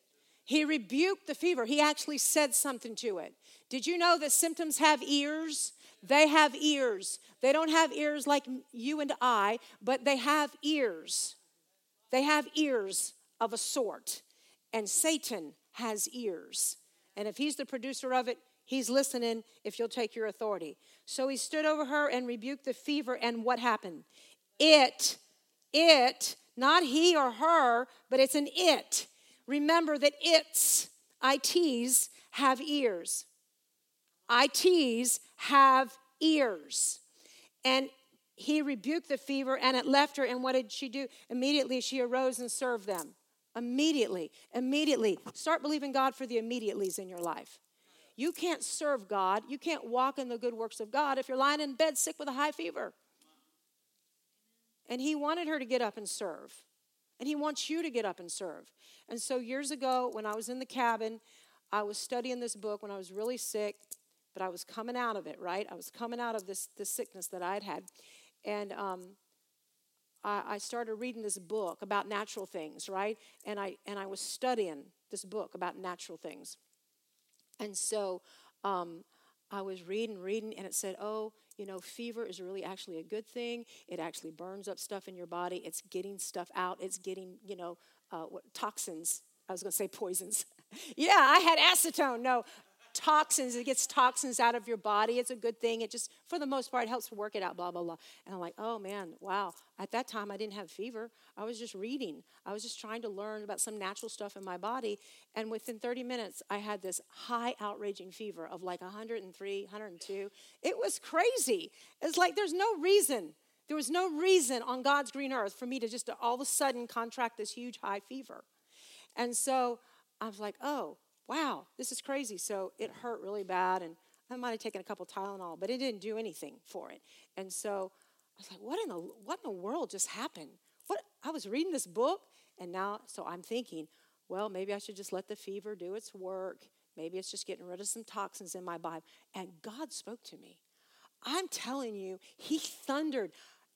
He rebuked the fever. He actually said something to it. Did you know that symptoms have ears? They have ears. They don't have ears like you and I, but they have ears. They have ears of a sort. And Satan has ears. And if he's the producer of it, He's listening if you'll take your authority. So he stood over her and rebuked the fever, and what happened? It, it, not he or her, but it's an it. Remember that it's, ITs, have ears. ITs have ears. And he rebuked the fever and it left her. And what did she do? Immediately she arose and served them. Immediately, immediately. Start believing God for the immediatelys in your life. You can't serve God, you can't walk in the good works of God if you're lying in bed sick with a high fever. And He wanted her to get up and serve. And He wants you to get up and serve. And so, years ago, when I was in the cabin, I was studying this book when I was really sick, but I was coming out of it, right? I was coming out of this, this sickness that I had had. And um, I, started reading this book about natural things, right? And I, and I was studying this book about natural things. And so um, I was reading, reading, and it said, oh, you know, fever is really actually a good thing. It actually burns up stuff in your body. It's getting stuff out. It's getting, you know, uh, what, toxins. I was going to say poisons. *laughs* yeah, I had acetone. No, toxins. It gets toxins out of your body. It's a good thing. It just, for the most part, helps work it out, blah, blah, blah. And I'm like, oh man, wow. At that time, I didn't have fever. I was just reading. I was just trying to learn about some natural stuff in my body. And within 30 minutes, I had this high outraging fever of like 103, 102. It was crazy. It's like there's no reason. There was no reason on God's green earth for me to just all of a sudden contract this huge high fever. And so I was like, oh, wow, this is crazy. So it hurt really bad. And I might have taken a couple Tylenol, but it didn't do anything for it. And so I was like, what in the, what in the world just happened? What? I was reading this book, and now, so I'm thinking, well, maybe I should just let the fever do its work. Maybe it's just getting rid of some toxins in my body. And God spoke to me. I'm telling you, He thundered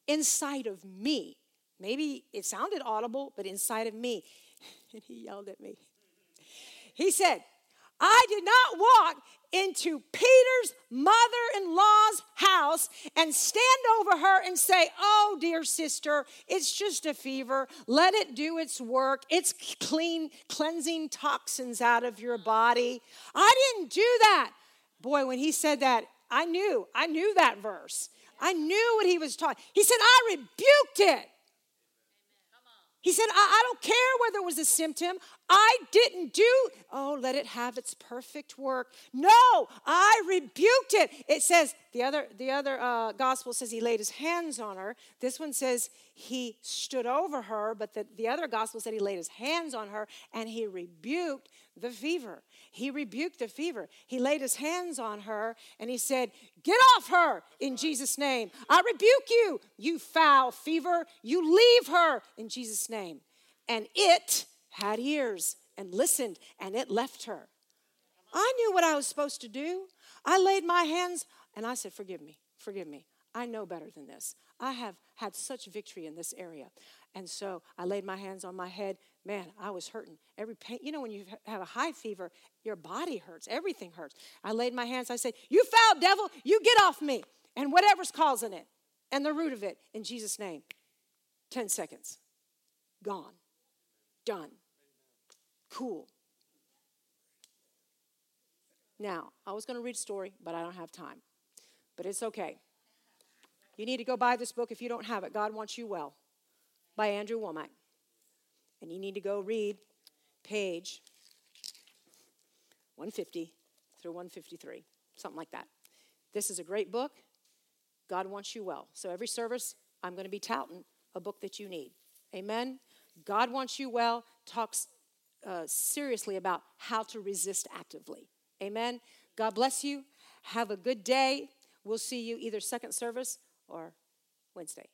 inside of me. Maybe it sounded audible, but inside of me. *laughs* And He yelled at me. He said, I did not walk into Peter's mother in law's house and stand over her and say, Oh, dear sister, it's just a fever. Let it do its work. It's clean, cleansing toxins out of your body. I didn't do that. Boy, when he said that, I knew, I knew that verse. I knew what he was talking. He said, I rebuked it. He said, I, I, don't care whether it was a symptom. I didn't do, oh, let it have its perfect work. No, I rebuked it. It says, the other, the other uh, gospel says he laid his hands on her. This one says he stood over her, but the, the other gospel said he laid his hands on her and he rebuked the fever. He rebuked the fever. He laid his hands on her and he said, Get off her in Jesus' name. I rebuke you, you foul fever. You leave her in Jesus' name. And it had ears and listened and it left her. I knew what I was supposed to do. I laid my hands and I said, Forgive me, forgive me. I know better than this. I have had such victory in this area. And so I laid my hands on my head. Man, I was hurting. Every pain, you know, when you have a high fever, your body hurts, everything hurts. I laid my hands, I said, You foul devil, you get off me. And whatever's causing it, and the root of it, in Jesus' name. 10 seconds. Gone. Done. Cool. Now, I was going to read a story, but I don't have time. But it's okay. You need to go buy this book if you don't have it. God Wants You Well by Andrew Wommack. And you need to go read page 150 through 153, something like that. This is a great book. God wants you well. So every service, I'm going to be touting a book that you need. Amen. God wants you well talks uh, seriously about how to resist actively. Amen. God bless you. Have a good day. We'll see you either second service or Wednesday.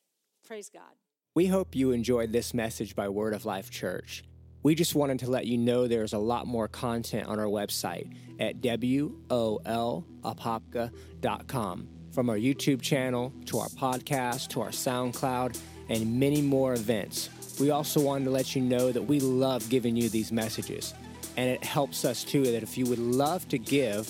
Praise God. We hope you enjoyed this message by Word of Life Church. We just wanted to let you know there's a lot more content on our website at wolapopka.com. From our YouTube channel to our podcast to our SoundCloud and many more events. We also wanted to let you know that we love giving you these messages. And it helps us too that if you would love to give